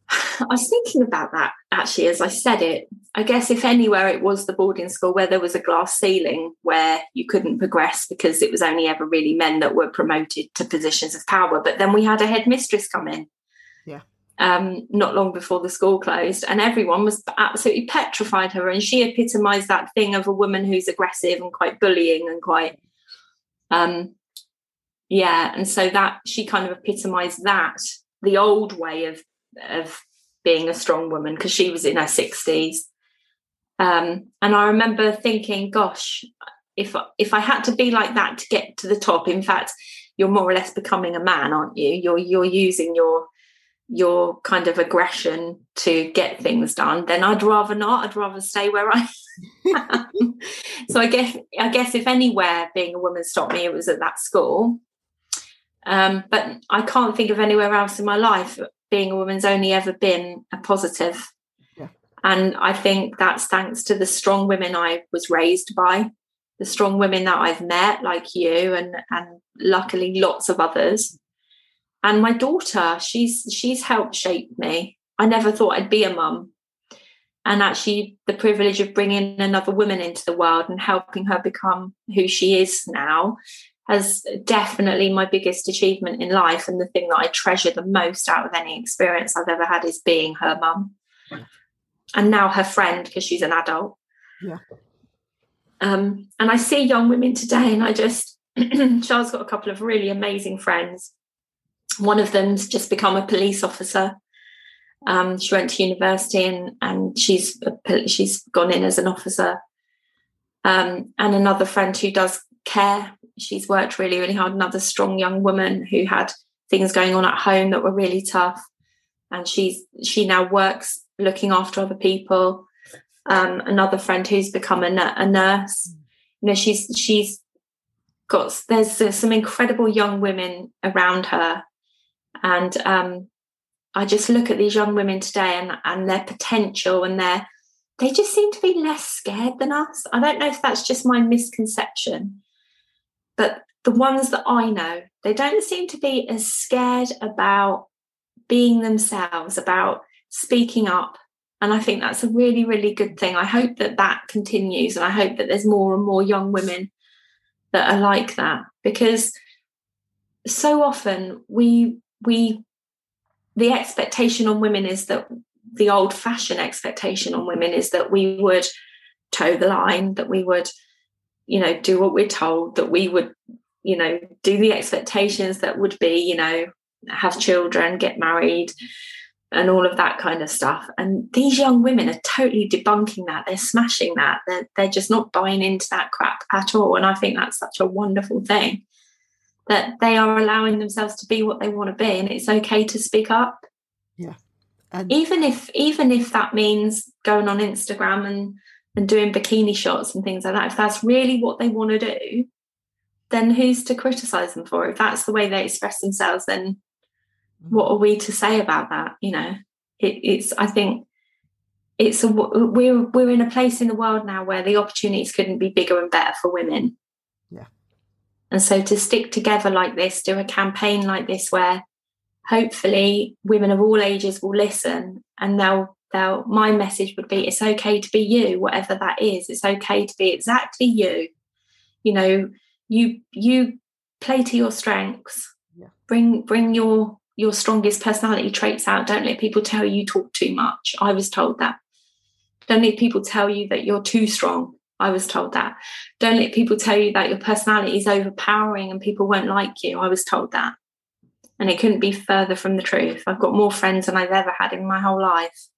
*sighs* I was thinking about that actually as I said it. I guess if anywhere it was the boarding school where there was a glass ceiling where you couldn't progress because it was only ever really men that were promoted to positions of power. But then we had a headmistress come in. Yeah um, not long before the school closed, and everyone was absolutely petrified her. And she epitomised that thing of a woman who's aggressive and quite bullying and quite, um, yeah. And so that she kind of epitomised that the old way of of being a strong woman because she was in her sixties. Um, and I remember thinking, gosh, if if I had to be like that to get to the top, in fact, you're more or less becoming a man, aren't you? You're you're using your your kind of aggression to get things done, then I'd rather not. I'd rather stay where I am. *laughs* so I guess I guess if anywhere being a woman stopped me, it was at that school. Um, but I can't think of anywhere else in my life being a woman's only ever been a positive. And I think that's thanks to the strong women I was raised by, the strong women that I've met, like you, and and luckily lots of others. And my daughter she's she's helped shape me. I never thought i'd be a mum. And actually the privilege of bringing another woman into the world and helping her become who she is now has definitely my biggest achievement in life. And the thing that i treasure the most out of any experience i've ever had is being her mum and now her friend because she's an adult yeah um, and i see young women today and i just *clears throat* charles got a couple of really amazing friends one of them's just become a police officer. Um, she went to university and, and she's she's gone in as an officer. Um, and another friend who does care. She's worked really, really hard. Another strong young woman who had things going on at home that were really tough, and she's she now works looking after other people. Um, another friend who's become a, a nurse. You know, she's she's got there's, there's some incredible young women around her and um, I just look at these young women today and, and their potential and their they just seem to be less scared than us. I don't know if that's just my misconception, but the ones that I know, they don't seem to be as scared about being themselves, about speaking up. And I think that's a really, really good thing. I hope that that continues. And I hope that there's more and more young women that are like that because so often we we the expectation on women is that the old fashioned expectation on women is that we would toe the line that we would you know do what we're told that we would you know do the expectations that would be you know have children get married and all of that kind of stuff. And these young women are totally debunking that. They're smashing that. They're, they're just not buying into that crap at all. And i think that's such a wonderful thing that they are allowing themselves to be what they want to be and it's okay to speak up. Yeah. And even if even if that means going on instagram and and doing bikini shots and things like that if that's really what they want to do then who's to criticize them for? If that's the way they express themselves then. Mm-hmm. what are we to say about that you know it, it's i think it's a we're we're in a place in the world now where the opportunities couldn't be bigger and better for women Yeah. and so to stick together like this, do a campaign like this where hopefully women of all ages will listen and they'll they'll my message would be it's okay to be you, whatever that is. It's okay to be exactly you. You know, you you play to your strengths. Yeah. Bring bring your your strongest personality traits out. Don't let people tell you, talk too much. I was told that. Don't let people tell you that you're too strong. I was told that. Don't let people tell you that your personality is overpowering and people won't like you. I was told that. And it couldn't be further from the truth. I've got more friends than I've ever had in my whole life.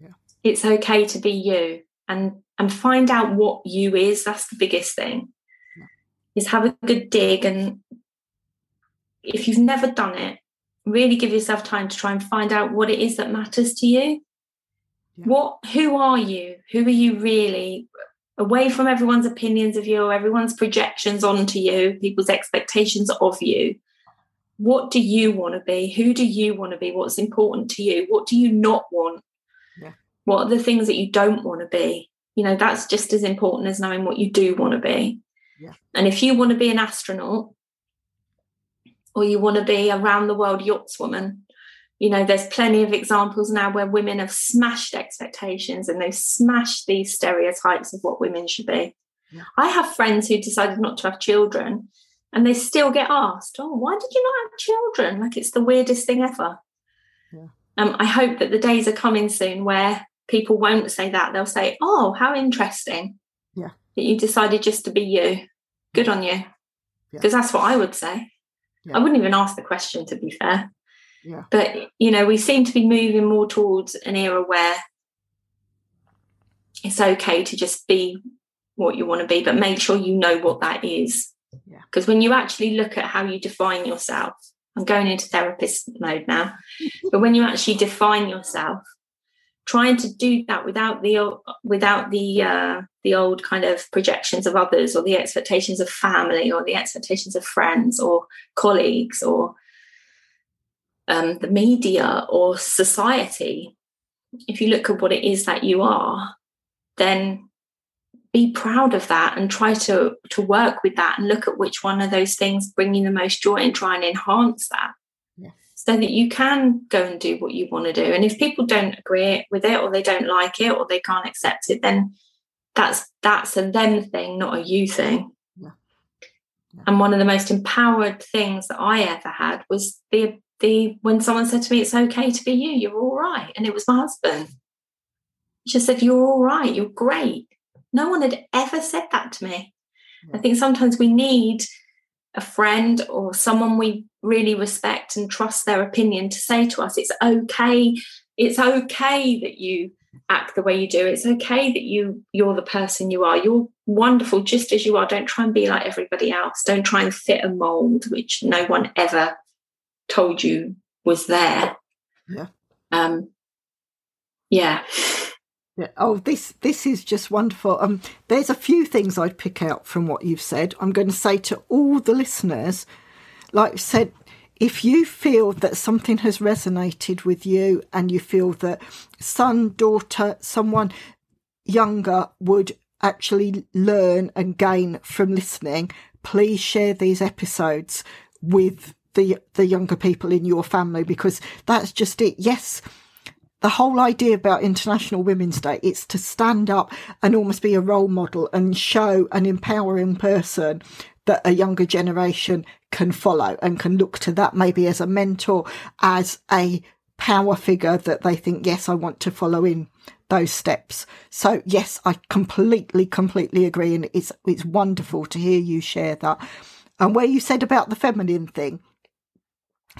Yeah. It's okay to be you and and find out what you is. That's the biggest thing. Yeah. Is have a good dig and if you've never done it, really give yourself time to try and find out what it is that matters to you. Yeah. What who are you? Who are you really? away from everyone's opinions of you or everyone's projections onto you, people's expectations of you. What do you want to be? Who do you want to be? What's important to you? What do you not want? Yeah. What are the things that you don't want to be? You know, that's just as important as knowing what you do want to be. Yeah. And if you want to be an astronaut or you want to be a round the world yachtswoman, you know there's plenty of examples now where women have smashed expectations and they've smashed these stereotypes of what women should be. Yeah. i have friends who decided not to have children and they still get asked oh why did you not have children? Like it's the weirdest thing ever. Yeah. um, i hope that the days are coming soon where people won't say that. They'll say oh how interesting yeah. that you decided just to be you. Good on you. Because yeah. that's what i would say i wouldn't even ask the question to be fair yeah. But you know, we seem to be moving more towards an era where it's okay to just be what you want to be, but make sure you know what that is. Because yeah. when you actually look at how you define yourself, I'm going into therapist mode now, *laughs* but when you actually define yourself, trying to do that without the without the uh, the old kind of projections of others or the expectations of family or the expectations of friends or colleagues or um, the media or society. If you look at what it is that you are then be proud of that and try to to work with that and look at which one of those things bring you the most joy and try and enhance that so that you can go and do what you want to do. And if people don't agree with it or they don't like it or they can't accept it, then that's that's a them thing, not a you thing. Yeah. Yeah. And one of the most empowered things that I ever had was the the when someone said to me, "It's okay to be you. You're all right," and it was my husband. He just said, "You're all right. You're great." No one had ever said that to me. Yeah. I think sometimes we need a friend or someone we really respect and trust their opinion to say to us it's okay it's okay that you act the way you do. It's okay that you you're the person you are. You're wonderful just as you are. Don't try and be like everybody else. Don't try and fit a mold which no one ever told you was there. Yeah. Um yeah yeah. Oh, this this is just wonderful. Um, there's a few things I'd pick out from what you've said. I'm going to say to all the listeners, like I said, if you feel that something has resonated with you and you feel that son, daughter, someone younger would actually learn and gain from listening, please share these episodes with the the younger people in your family because that's just it. Yes, the whole idea about International Women's Day is to stand up and almost be a role model and show an empowering person that a younger generation can follow and can look to that maybe as a mentor, as a power figure that they think, yes, I want to follow in those steps. So yes, I completely, completely agree. And it's, it's wonderful to hear you share that. And where you said about the feminine thing,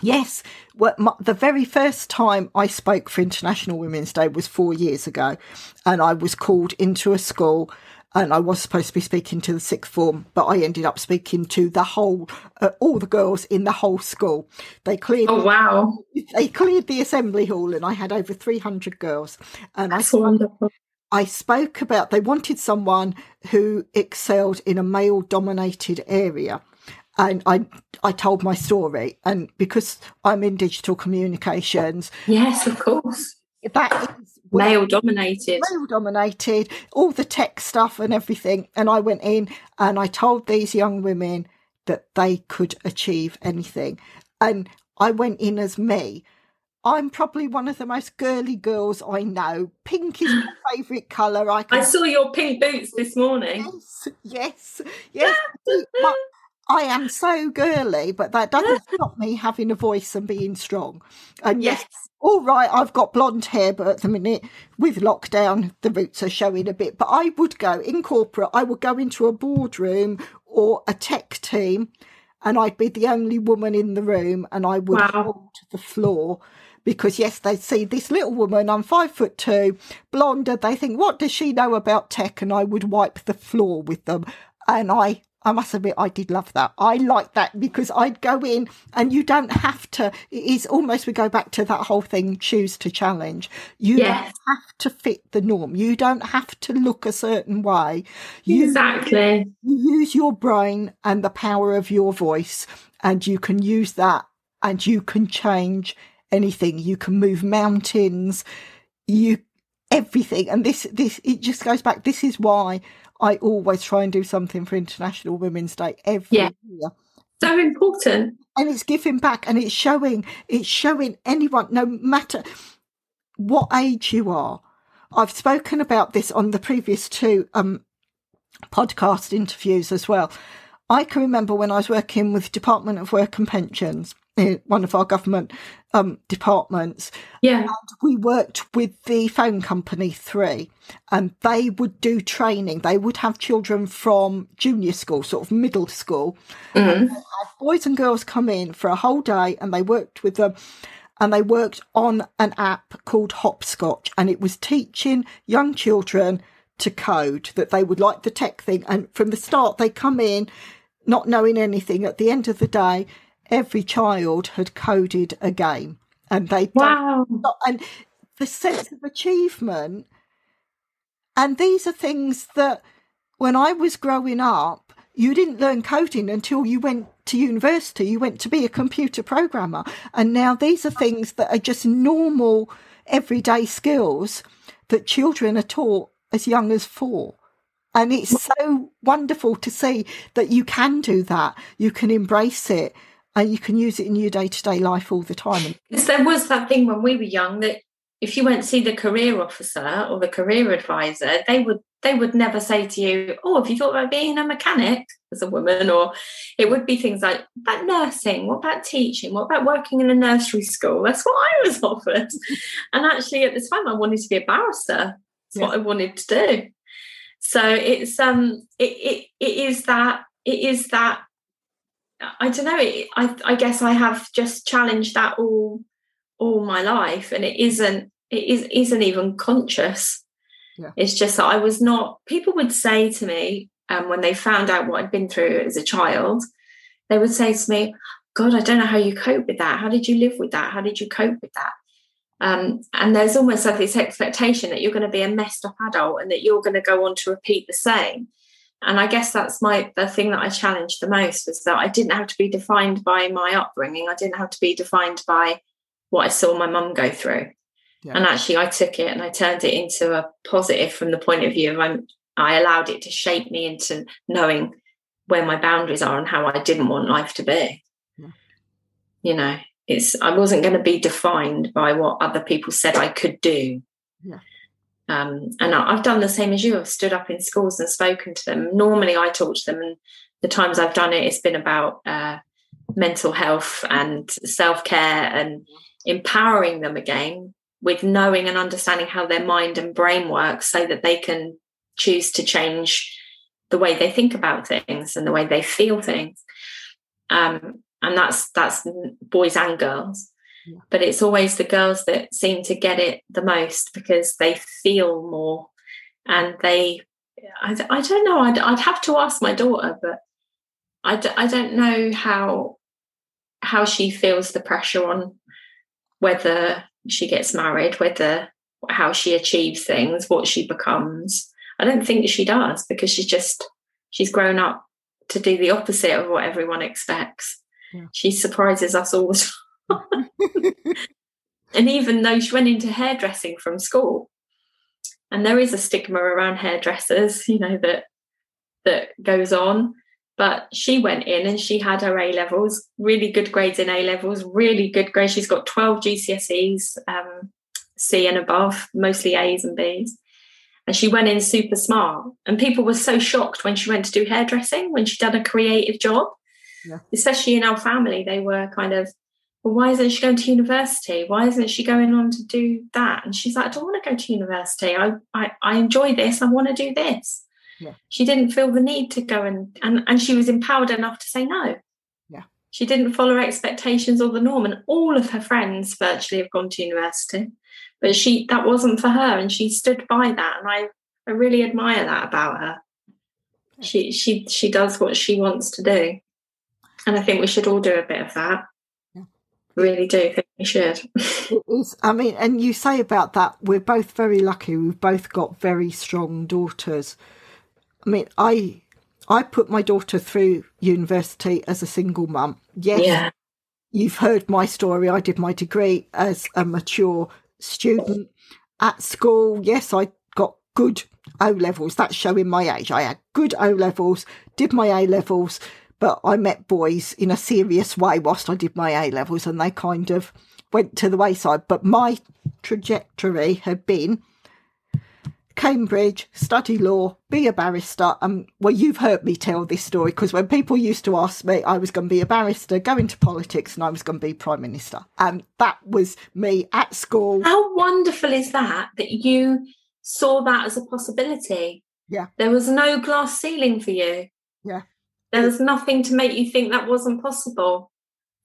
Yes, well, my, the very first time I spoke for International Women's Day was four years ago, and I was called into a school, and I was supposed to be speaking to the sixth form, but I ended up speaking to the whole, uh, all the girls in the whole school. They cleared. Oh wow! *laughs* They cleared the assembly hall, and I had over three hundred girls, and That's I. Wonderful. I spoke about they wanted someone who excelled in a male dominated area and I I told my story, and because I'm in digital communications, yes, of course, that is male dominated, male dominated, all the tech stuff and everything. And I went in and I told these young women that they could achieve anything, and I went in as me. I'm probably one of the most girly girls I know. Pink is my *gasps* favourite colour. I, can... I saw your pink boots this morning. Yes, yes, yes. *laughs* my, I am so girly, but that doesn't *laughs* stop me having a voice and being strong. And yes, yes all right, I've got blonde hair, but at the minute with lockdown, the roots are showing a bit. But I would go in corporate, I would go into a boardroom or a tech team, and I'd be the only woman in the room, and I would wow. hold the floor because yes, they see this little woman. I'm five foot two, blonde. They think, what does she know about tech? And I would wipe the floor with them, and I I must admit, I did love that. I like that because I'd go in and you don't have to, it's almost, we go back to that whole thing, choose to challenge. You yes. don't have to fit the norm. You don't have to look a certain way. You, exactly. You use your brain and the power of your voice and you can use that and you can change anything. You can move mountains. You, everything. And this, this, it just goes back. This is why I always try and do something for International Women's Day every yeah. year. So important. And it's giving back and it's showing it's showing anyone, no matter what age you are. I've spoken about this on the previous two um, podcast interviews as well. I can remember when I was working with Department of Work and Pensions, one of our government um, departments. Yeah. And we worked with the phone company Three, and they would do training. They would have children from junior school, sort of middle school. Mm-hmm. And boys and girls come in for a whole day, and they worked with them. And they worked on an app called Hopscotch, and it was teaching young children to code, that they would like the tech thing. And from the start, they come in not knowing anything. At the end of the day, every child had coded a game. And they wow. and the sense of achievement. And these are things that when I was growing up, you didn't learn coding until you went to university. You went to be a computer programmer. And now these are things that are just normal, everyday skills that children are taught as young as four. And it's so wonderful to see that you can do that. You can embrace it and you can use it in your day to day life all the time. Because there was that thing when we were young that if you went to see the career officer or the career advisor, they would they would never say to you, "Oh, have you thought about being a mechanic as a woman?" Or it would be things like, "About nursing? What about teaching? What about working in a nursery school?" That's what I was *laughs* offered. and actually, at the time, I wanted to be a barrister. That's yeah. what I wanted to do. So it's um, it, it it is that it is that I don't know. It, I I guess I have just challenged that all all my life, and it isn't it is, isn't even conscious. Yeah. It's just that I was not. People would say to me um, when they found out what I'd been through as a child, they would say to me, "God, I don't know how you cope with that. How did you live with that? How did you cope with that?" Um, and there's almost like this expectation that you're going to be a messed up adult and that you're going to go on to repeat the same. And I guess that's my the thing that I challenged the most was that I didn't have to be defined by my upbringing. I didn't have to be defined by what I saw my mum go through. Yeah. And actually, I took it and I turned it into a positive from the point of view of I'm, I allowed it to shape me into knowing where my boundaries are and how I didn't want life to be. Yeah. You know, it's I wasn't going to be defined by what other people said I could do. Yeah. Um, and I, have done the same as you. I've stood up in schools and spoken to them. Normally, I talk to them, and the times I've done it, it's been about uh, mental health and self care and empowering them again with knowing and understanding how their mind and brain works so that they can choose to change the way they think about things and the way they feel things um, and that's that's boys and girls. But it's always the girls that seem to get it the most because they feel more and they i, I don't know I'd, I'd have to ask my daughter but I d- I don't know how how she feels the pressure on whether she gets married, whether how she achieves things, what she becomes. I don't think she does because she's just she's grown up to do the opposite of what everyone expects. Yeah. She surprises us all the. *laughs* *laughs* and even though she went into hairdressing from school, and there is a stigma around hairdressers, you know, that that goes on. But she went in and she had her A levels, really good grades in A levels, really good grades. She's got 12 GCSEs, um, C and above, mostly A's and B's. And she went in super smart. And people were so shocked when she went to do hairdressing, when she'd done a creative job, yeah. especially in our family. They were kind of, well, why isn't she going to university? Why isn't she going on to do that? And she's like, I don't want to go to university. I, I, I enjoy this. I want to do this. Yeah. She didn't feel the need to go and, and and she was empowered enough to say no. Yeah. She didn't follow expectations or the norm. And all of her friends virtually have gone to university. But she that wasn't for her and she stood by that. And I, I really admire that about her. She she she does what she wants to do. And I think we should all do a bit of that really do think we should. it is. I mean, and you say about that, we're both very lucky. We've both got very strong daughters I mean, I I put my daughter through university as a single mum. Yes, yeah. you've heard my story. I did my degree as a mature student at school. Yes, I got good O levels. That's showing my age. I had good O levels, did my A levels, but I met boys in a serious way whilst I did my A levels, and they kind of went to the wayside. But my trajectory had been Cambridge, study law, be a barrister. Um, well, you've heard me tell this story because when people used to ask me, I was going to be a barrister, go into politics, and I was going to be prime minister. And that was me at school. How wonderful is that that you saw that as a possibility? Yeah. There was no glass ceiling for you. Yeah. There was nothing to make you think that wasn't possible.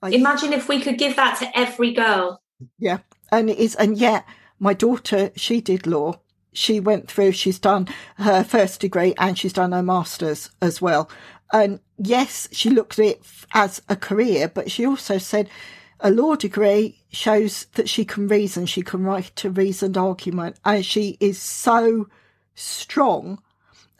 I, Imagine if we could give that to every girl. Yeah. And it is, and yet my daughter, she did law she went through, she's done her first degree and she's done her master's as well. And yes, she looked at it as a career, but she also said a law degree shows that she can reason, she can write a reasoned argument, and she is so strong.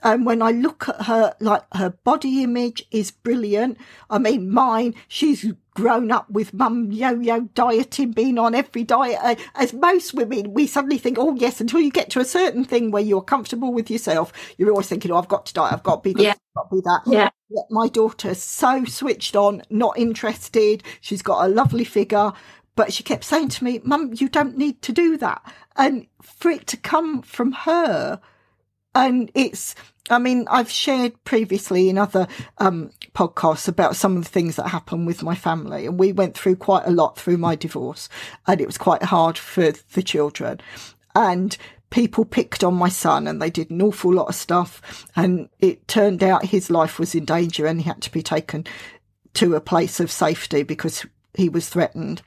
And when I look at her, like her body image is brilliant. I mean, mine, she's grown up with mum yo-yo dieting, being on every diet. Uh, as most women, we suddenly think, oh yes, until you get to a certain thing where you're comfortable with yourself, you're always thinking, oh, I've got to diet, I've got to be this, Yeah. I've got to be that. Yeah. Yet my daughter's so switched on, not interested. She's got a lovely figure, but she kept saying to me, Mum, you don't need to do that. And for it to come from her, and it's, I mean, I've shared previously in other um, podcasts about some of the things that happened with my family, and we went through quite a lot through my divorce, and it was quite hard for the children. And people picked on my son and they did an awful lot of stuff. And it turned out his life was in danger and he had to be taken to a place of safety because he was threatened.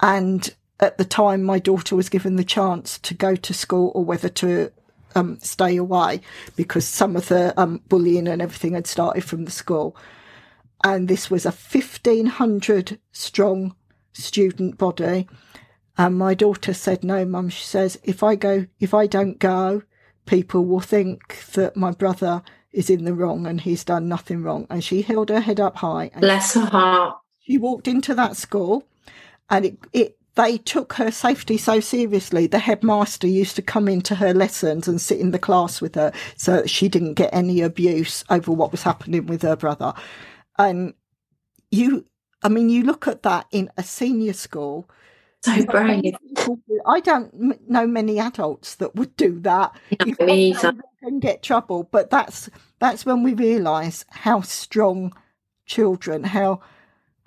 And at the time, my daughter was given the chance to go to school or whether to um, stay away because some of the um, bullying and everything had started from the school. And this was a 1500 strong student body. And my daughter said, No, mum, she says, if I go, if I don't go, people will think that my brother is in the wrong and he's done nothing wrong. And she held her head up high and Bless her heart. she walked into that school and it, it they took her safety so seriously. The headmaster used to come into her lessons and sit in the class with her so that she didn't get any abuse over what was happening with her brother. And you, I mean, you look at that in a senior school. So brave. I don't know many adults that would do that. No, If me either. can get trouble, but that's that's when we realise how strong children, how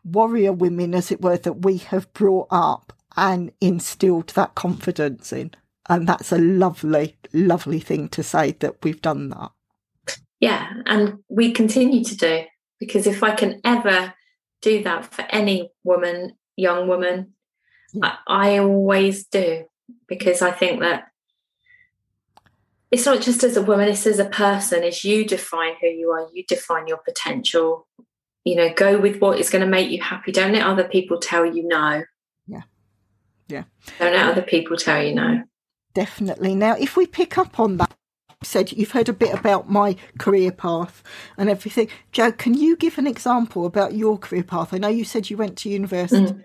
warrior women, as it were, that we have brought up and instilled that confidence in. And that's a lovely, lovely thing to say that we've done that. Yeah, and we continue to do because if I can ever do that for any woman, young woman. I, I always do because I think that it's not just as a woman, it's as a person, as you define who you are, you define your potential. You know, go with what is going to make you happy. Don't let other people tell you no. Yeah. Yeah. Don't let other people tell you no. Definitely. Now, if we pick up on that, said you've heard a bit about my career path and everything. Jo, can you give an example about your career path? I know you said you went to university. Mm.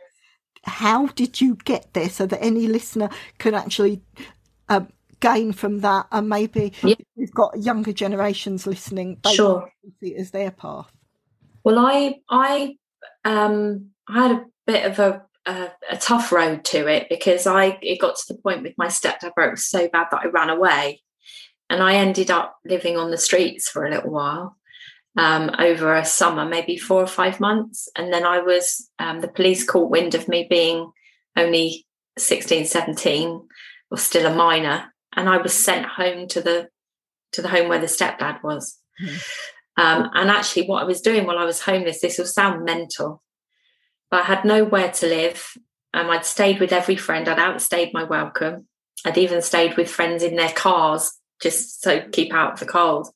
How did you get there so that any listener can actually um, gain from that? And maybe Yeah. we've got younger generations listening, Sure. see it as their path. Well, I I um I had a bit of a, a a tough road to it because I it got to the point with my stepdad where it was so bad that I ran away, and I ended up living on the streets for a little while, um, over a summer, maybe four or five months, and then I was um, the police caught wind of me being only 16, 17, or still a minor, and I was sent home to the to the home where the stepdad was. Um, and actually, what I was doing while I was homeless, this will sound mental, but I had nowhere to live. Um, I'd stayed with every friend. I'd outstayed my welcome. I'd even stayed with friends in their cars just so keep out the cold.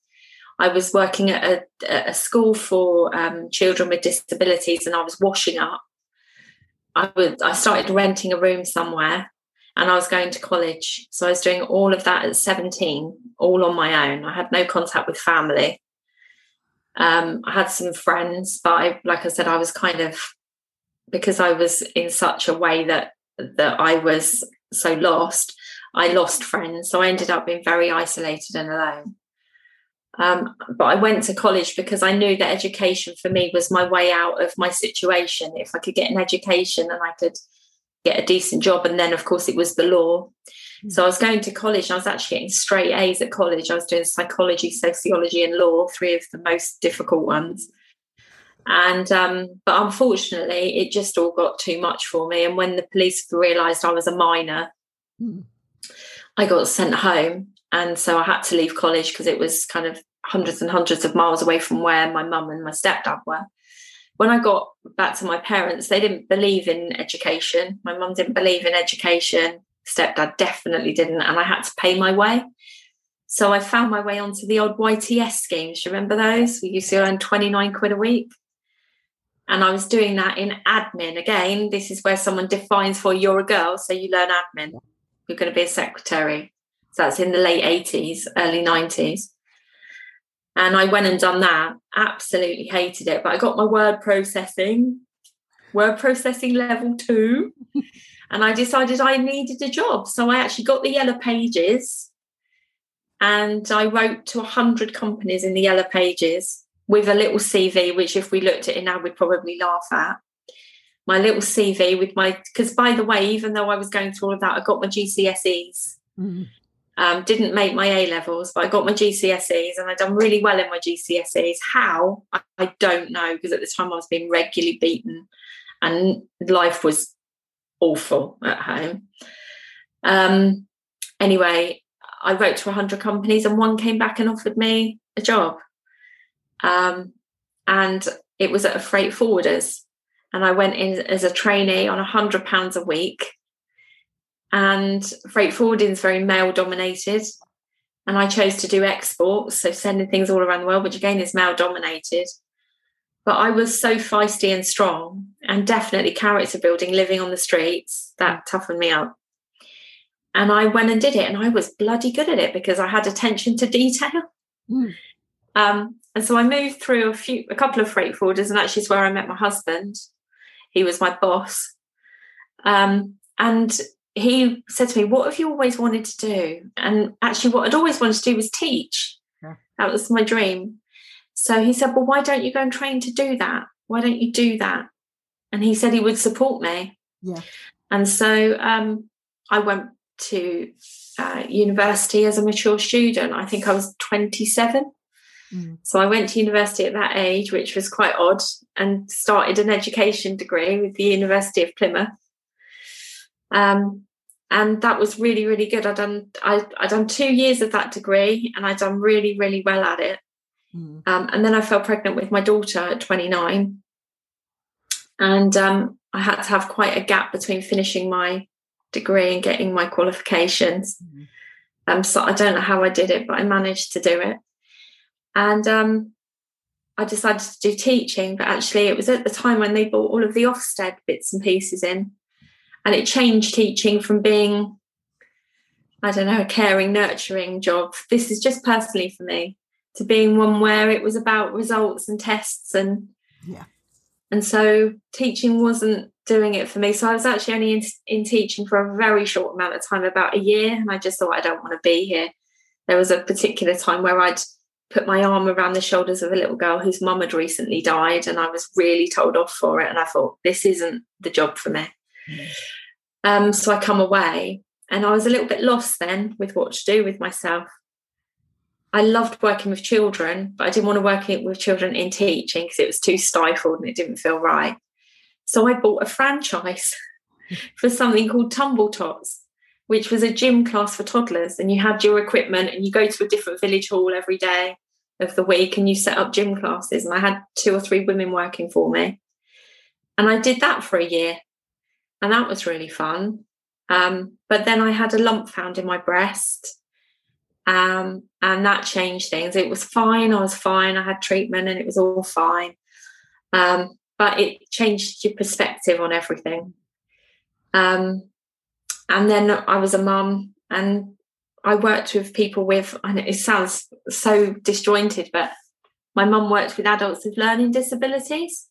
I was working at a, a school for um, children with disabilities, and I was washing up. I would. I started renting a room somewhere, and I was going to college. So I was doing all of that at seventeen, all on my own. I had no contact with family. Um, I had some friends, but I, like I said, I was kind of because I was in such a way that that I was so lost. I lost friends, so I ended up being very isolated and alone. Um, but I went to college because I knew that education for me was my way out of my situation. If I could get an education and I could get a decent job, and then of course it was the law. So I was going to college I was actually getting straight A's at college. I was doing psychology, sociology, and law, three of the most difficult ones. And um, but unfortunately, it just all got too much for me. And when the police realised I was a minor, Mm. I got sent home, and so I had to leave college because it was kind of hundreds and hundreds of miles away from where my mum and my stepdad were. When I got back to my parents, they didn't believe in education. My mum didn't believe in education. stepdad definitely didn't, and I had to pay my way. So I found my way onto the old YTS schemes. Do you remember those? We used to earn 29 quid a week. And I was doing that in admin. Again, this is where someone defines for you're a girl, so you learn admin. You're going to be a secretary. So that's in the late 80s, early 90s. And I went and done that. Absolutely hated it. But I got my word processing, word processing level two. *laughs* and I decided I needed a job. So I actually got the yellow pages and I wrote to 100 companies in the yellow pages with a little CV, which if we looked at it now, we'd probably laugh at. My little CV with my, because by the way, even though I was going through all of that, I got my GCSEs. Mm. Um, didn't make my A levels, but I got my GCSEs and I'd done really well in my GCSEs. How? I, I don't know because at the time I was being regularly beaten and life was awful at home. Um, anyway, I wrote to 100 companies and one came back and offered me a job. Um, and it was at a freight forwarders. And I went in as a trainee on £100 a week. And freight forwarding is very male dominated. And i chose to do exports so sending things all around the world which again is male dominated. But i was so feisty and strong and definitely character building living on the streets that toughened me up. And i went and did it and i was bloody good at it because i had attention to detail. Mm. um, and so i moved through a few a couple of freight forwarders and actually is where i met my husband he was my boss um, and he said to me, What have you always wanted to do? And actually, what I'd always wanted to do was teach. Yeah. That was my dream. So he said, Well, why don't you go and train to do that? Why don't you do that? And he said he would support me. Yeah. And so um, I went to uh, university as a mature student. I think I was 27. Mm. So I went to university at that age, which was quite odd, and started an education degree with the University of Plymouth. Um, and that was really, really good. I done I I done two years of that degree, and I done really, really well at it. Mm. Um, and then I fell pregnant with my daughter at 29, and um, I had to have quite a gap between finishing my degree and getting my qualifications. Mm. Um, so I don't know how I did it, but I managed to do it. And um, I decided to do teaching, but actually it was at the time when they brought all of the Ofsted bits and pieces in. And it changed teaching from being i don't know a caring nurturing job this is just personally for me to being one where it was about results and tests and yeah. And so teaching wasn't doing it for me. So i was actually only in, in teaching for a very short amount of time about a year and i just thought i don't want to be here. There was a particular time where i'd put my arm around the shoulders of a little girl whose mum had recently died and i was really told off for it and i thought this isn't the job for me um, so I come away and I was a little bit lost then with what to do with myself. I loved working with children, but I didn't want to work with children in teaching because it was too stifled and it didn't feel right. So I bought a franchise *laughs* for something called Tumble Tots, which was a gym class for toddlers. And you had your equipment and you go to a different village hall every day of the week and you set up gym classes. And I had two or three women working for me. And I did that for a year and that was really fun. Um, but then I had a lump found in my breast, um, and that changed things. It was fine. I was fine. I had treatment, and it was all fine. Um, but it changed your perspective on everything. Um, and then I was a mum, and I worked with people with. And it sounds so disjointed, but my mum worked with adults with learning disabilities,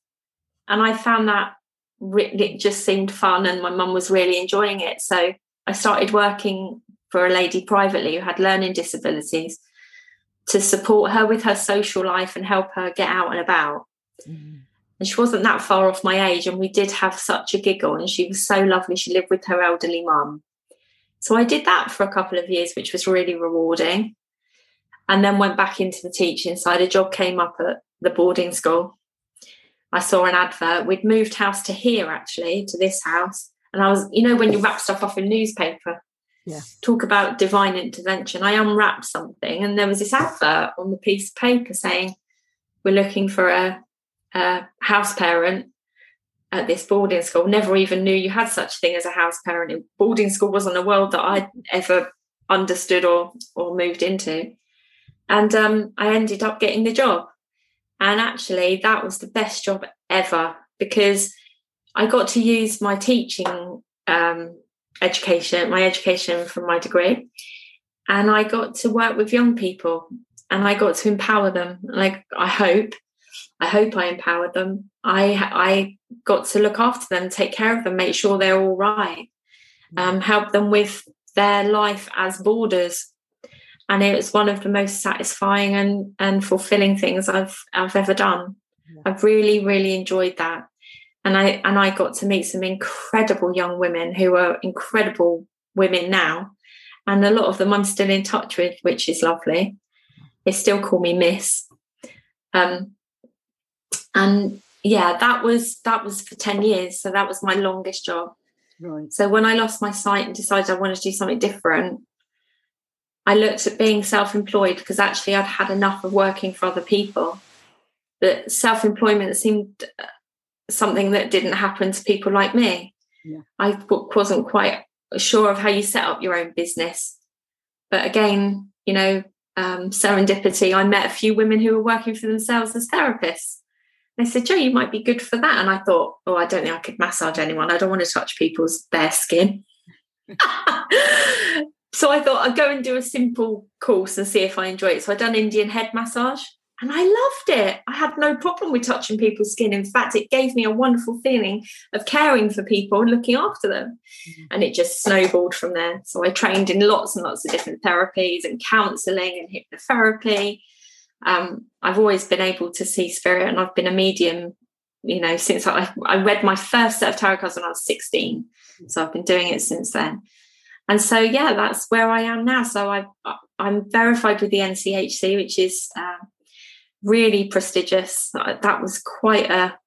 and I found that it just seemed fun and my mum was really enjoying it. So I started working for a lady privately who had learning disabilities to support her with her social life and help her get out and about. Mm. And she wasn't that far off my age, and we did have such a giggle, and she was so lovely. She lived with her elderly mum. So I did that for a couple of years, which was really rewarding. And then went back into the teaching side. A job came up at the boarding school I saw an advert. We'd moved house to here, actually, to this house. And I was, you know, when you wrap stuff off in newspaper, yeah. talk about divine intervention. I unwrapped something, and there was this advert on the piece of paper saying, We're looking for a, a house parent at this boarding school. Never even knew you had such a thing as a house parent. Boarding school wasn't a world that I'd ever understood or or moved into. And um, I ended up getting the job. And actually, that was the best job ever because I got to use my teaching um, education, my education from my degree, and I got to work with young people and I got to empower them. Like I hope, I hope I empowered them. I I got to look after them, take care of them, make sure they're all right, um, help them with their life as boarders. And it was one of the most satisfying and, and fulfilling things I've I've ever done. Yeah. I've really, really enjoyed that. And I and I got to meet some incredible young women who are incredible women now. And a lot of them I'm still in touch with, which is lovely. They still call me Miss. Um, and yeah, that was that was for 10 years. So that was my longest job. Right. So when I lost my sight and decided I wanted to do something different, I looked at being self-employed because actually I'd had enough of working for other people. That self-employment seemed uh, something that didn't happen to people like me. Yeah. I wasn't quite sure of how you set up your own business. But again, you know, um, serendipity, I met a few women who were working for themselves as therapists. They said, Jo, you might be good for that. And I thought, oh, I don't think I could massage anyone. I don't want to touch people's bare skin. *laughs* *laughs* so I thought I'd go and do a simple course and see if I enjoy it. So I done Indian head massage and I loved it. I had no problem with touching people's skin. In fact, it gave me a wonderful feeling of caring for people and looking after them. Mm-hmm. And it just snowballed from there. So I trained in lots and lots of different therapies and counseling and hypnotherapy. Um, I've always been able to see spirit and I've been a medium, you know, since I, I read my first set of tarot cards when I was 16. So I've been doing it since then. And so, yeah, that's where I am now. So I, I'm verified with the NCHC, which is uh, really prestigious. That was quite a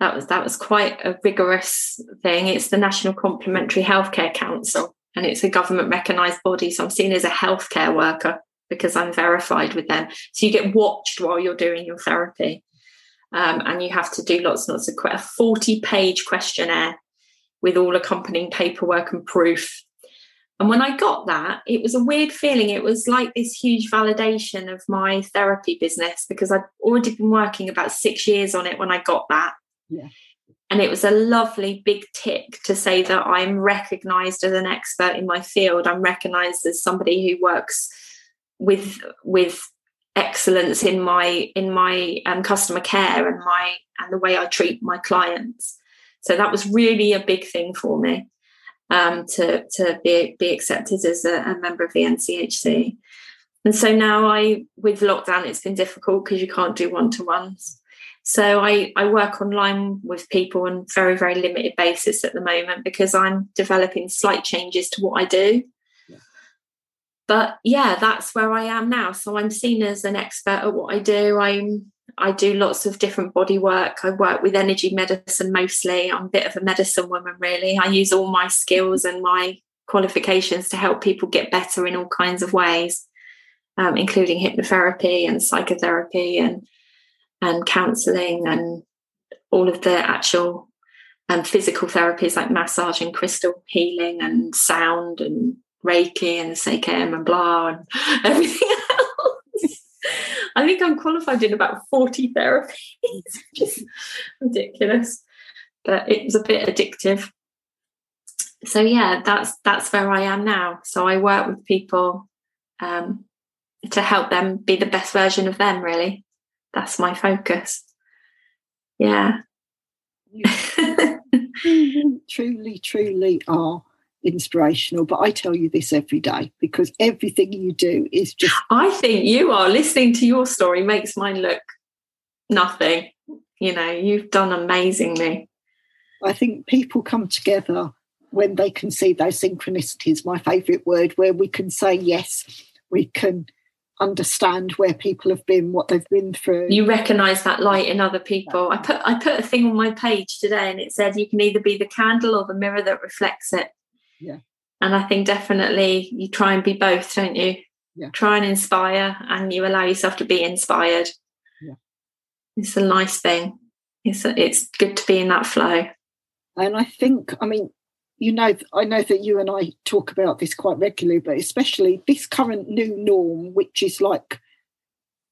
that was that was quite a rigorous thing. It's the National Complementary Healthcare Council, and it's a government recognised body. So I'm seen as a healthcare worker because I'm verified with them. So you get watched while you're doing your therapy, um, and you have to do lots and lots of a 40 page questionnaire with all accompanying paperwork and proof and when I got that, it was a weird feeling. It was like this huge validation of my therapy business because I'd already been working about six years on it when I got that. Yeah. And it was a lovely big tick to say that I'm recognized as an expert in my field. I'm recognized as somebody who works with with excellence in my in my um, customer care and my and the way I treat my clients. So that was really a big thing for me um, to to be be accepted as a, a, member of the NCHC. And so now I, with lockdown, it's been difficult because you can't do one to ones. So I, I work online with people on very very limited basis at the moment because I'm developing slight changes to what I do. But yeah, that's where I am now. So I'm seen as an expert at what I do. I'm I do lots of different body work. I work with energy medicine mostly. I'm a bit of a medicine woman, really. I use all my skills and my qualifications to help people get better in all kinds of ways, um, including hypnotherapy and psychotherapy and and counselling and all of the actual um, physical therapies like massage and crystal healing and sound and Reiki and Seichem and blah and *laughs* everything else. *laughs* I think I'm qualified in about 40 therapies, *laughs* just ridiculous. But it was a bit addictive. So yeah, that's that's where I am now. So I work with people um, to help them be the best version of them. Really, that's my focus. Yeah. you truly, truly are inspirational. But I tell you this every day because everything you do is just. I think you are. Listening to your story makes mine look nothing. You know, you've done amazingly. I think people come together when they can see those synchronicities, my favourite word, where we can say, yes, we can understand where people have been, what they've been through. You recognise that light in other people. I put I put a thing on my page today and it said you can either be the candle or the mirror that reflects it. Yeah. And I think definitely you try and be both, don't you? Yeah. Try and inspire and you allow yourself to be inspired. Yeah. It's a nice thing. it's it's good to be in that flow. And I think, I mean, you know, I know that you and I talk about this quite regularly, but especially this current new norm, which is like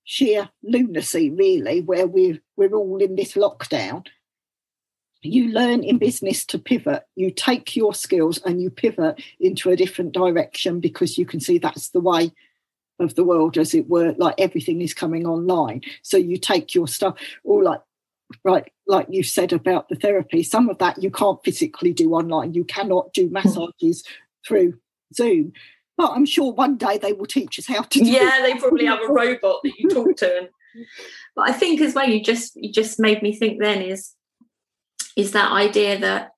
sheer lunacy, really, where we're we're all in this lockdown. You learn in business to pivot. You take your skills and you pivot into a different direction because you can see that's the way of the world, as it were. Like everything is coming online, so you take your stuff. All like right, like you said about the therapy, some of that you can't physically do online. You cannot do hmm. massages through Zoom. But I'm sure one day they will teach us how to do Yeah, they probably have a robot that you talk to. And, *laughs* but I think as well, you just you just made me think then is is that idea that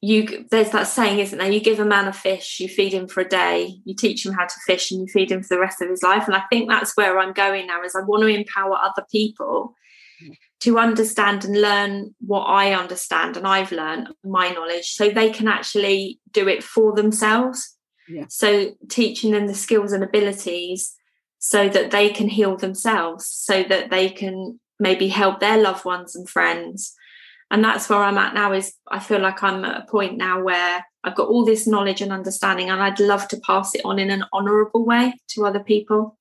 you there's that saying isn't there you give a man a fish you feed him for a day you teach him how to fish and you feed him for the rest of his life and i think that's where i'm going now is i want to empower other people to understand and learn what I understand and I've learned my knowledge so they can actually do it for themselves. Yeah. So teaching them the skills and abilities so that they can heal themselves, so that they can maybe help their loved ones and friends. And that's where I'm at now is I feel like I'm at a point now where I've got all this knowledge and understanding and I'd love to pass it on in an honorable way to other people.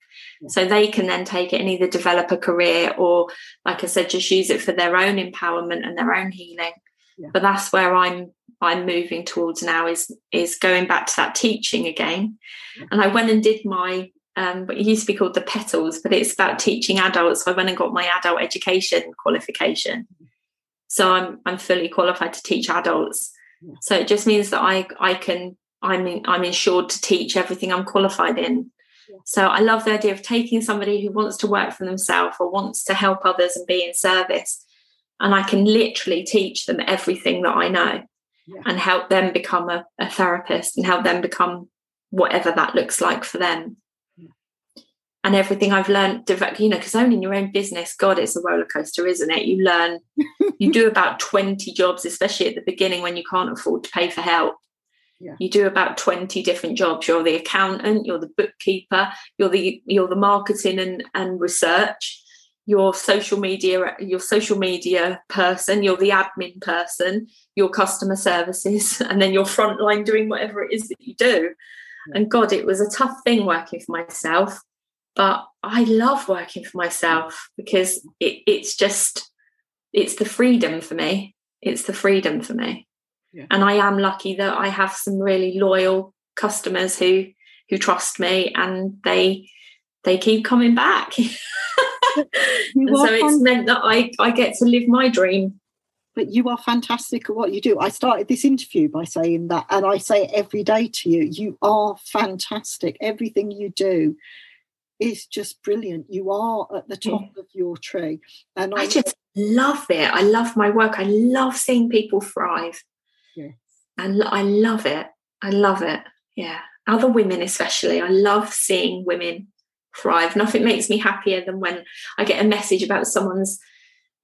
So they can then take it and either develop a career or, like I said, just use it for their own empowerment and their own healing. Yeah. But that's where I'm I'm moving towards now is is going back to that teaching again. And I went and did my um, it used to be called the PTLLS, but it's about teaching adults. So I went and got my adult education qualification. So I'm I'm fully qualified to teach adults. Yeah. So it just means that I I can I'm in, I'm insured to teach everything I'm qualified in. So I love the idea of taking somebody who wants to work for themselves or wants to help others and be in service, and I can literally teach them everything that I know yeah. and help them become a, a, therapist and help them become whatever that looks like for them. And everything I've learned, you know, because owning your own business, God, it's a roller coaster, isn't it? You learn, *laughs* you do about 20 jobs, especially at the beginning when you can't afford to pay for help yeah. You do about 20 different jobs. You're the accountant, you're the bookkeeper, you're the you're the marketing and, and research, your social media, your social media person, you're the admin person, your customer services, *laughs* and then your frontline doing whatever it is that you do. Yeah. And God, it was a tough thing working for myself, but I love working for myself because it, it's just it's the freedom for me. It's the freedom for me. And I am lucky that I have some really loyal customers who who trust me and they they keep coming back. *laughs* so it's meant that I, I get to live my dream. But you are fantastic at what you do. I started this interview by saying that, and I say it every day to you. You are fantastic. Everything you do is just brilliant. You are at the top yeah. of your tree. And I, I just love it. I love my work. I love seeing people thrive. Yes. And I love it. I love it. Yeah. Other women, especially. I love seeing women thrive. Nothing makes me happier than when I get a message about someone's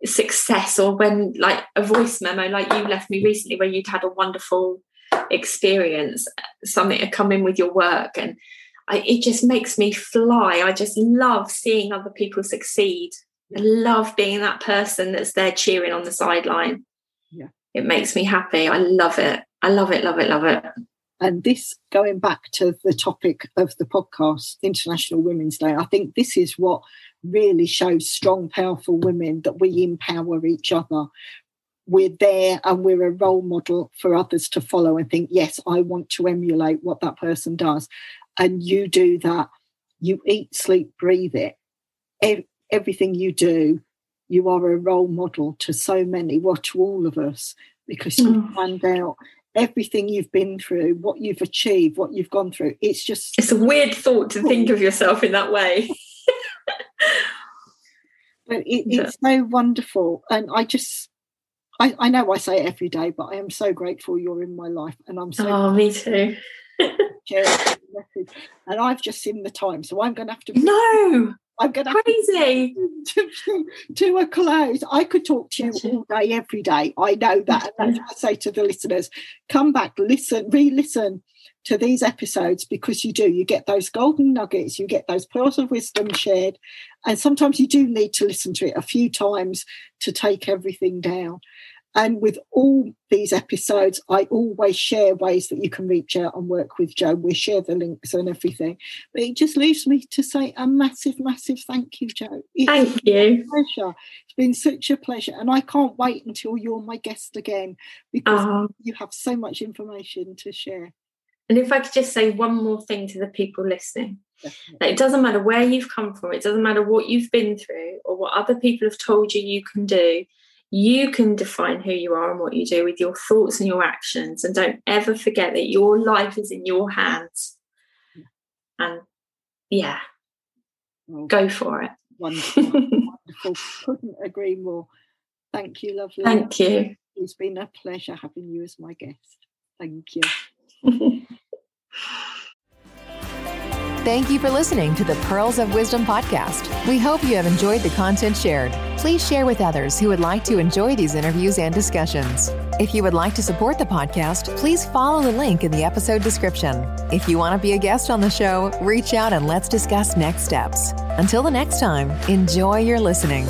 success or when, like, a voice memo, like you left me recently, where you'd had a wonderful experience, something to come in with your work. And I, it just makes me fly. I just love seeing other people succeed. I love being that person that's there cheering on the sideline. Yeah it makes me happy. I love it. I love it, love it, love it. And this, going back to the topic of the podcast, International Women's Day, I think this is what really shows strong, powerful women that we empower each other. We're there and we're a role model for others to follow and think, yes, I want to emulate what that person does. And you do that. You eat, sleep, breathe it. Everything you do you are a role model to so many, well, to all of us, because you mm. find out everything you've been through, what you've achieved, what you've gone through. It's just. It's a weird thought to think of yourself in that way. *laughs* but it, it's yeah. so wonderful. And I just. I, I know I say it every day, but I am so grateful you're in my life, and I'm so. Oh, me too. And I've just seen the time, so I'm going to have to. No, I'm going to crazy to, to, to, a close. I could talk to you all day, every day. I know that, and that's what I say to the listeners: come back, listen, re-listen to these episodes because you do. You get those golden nuggets, you get those pearls of wisdom shared, and sometimes you do need to listen to it a few times to take everything down. And with all these episodes, I always share ways that you can reach out and work with Jo. We share the links and everything. But it just leaves me to say a massive, massive thank you, Jo. It's thank you. pleasure. It's been such a pleasure. And I can't wait until you're my guest again because uh-huh. you have so much information to share. And if I could just say one more thing to the people listening. That it doesn't matter where you've come from, it doesn't matter what you've been through or what other people have told you you can do you can define who you are and what you do with your thoughts and your actions. And don't ever forget that your life is in your hands. And yeah, well, go for it. Wonderful. *laughs* wonderful. Couldn't agree more. Thank you, lovely. Thank you. It's been a pleasure having you as my guest. Thank you. *laughs* Thank you for listening to the Pearls of Wisdom podcast. We hope you have enjoyed the content shared. Please share with others who would like to enjoy these interviews and discussions. If you would like to support the podcast, please follow the link in the episode description. If you want to be a guest on the show, reach out and let's discuss next steps. Until the next time, enjoy your listening.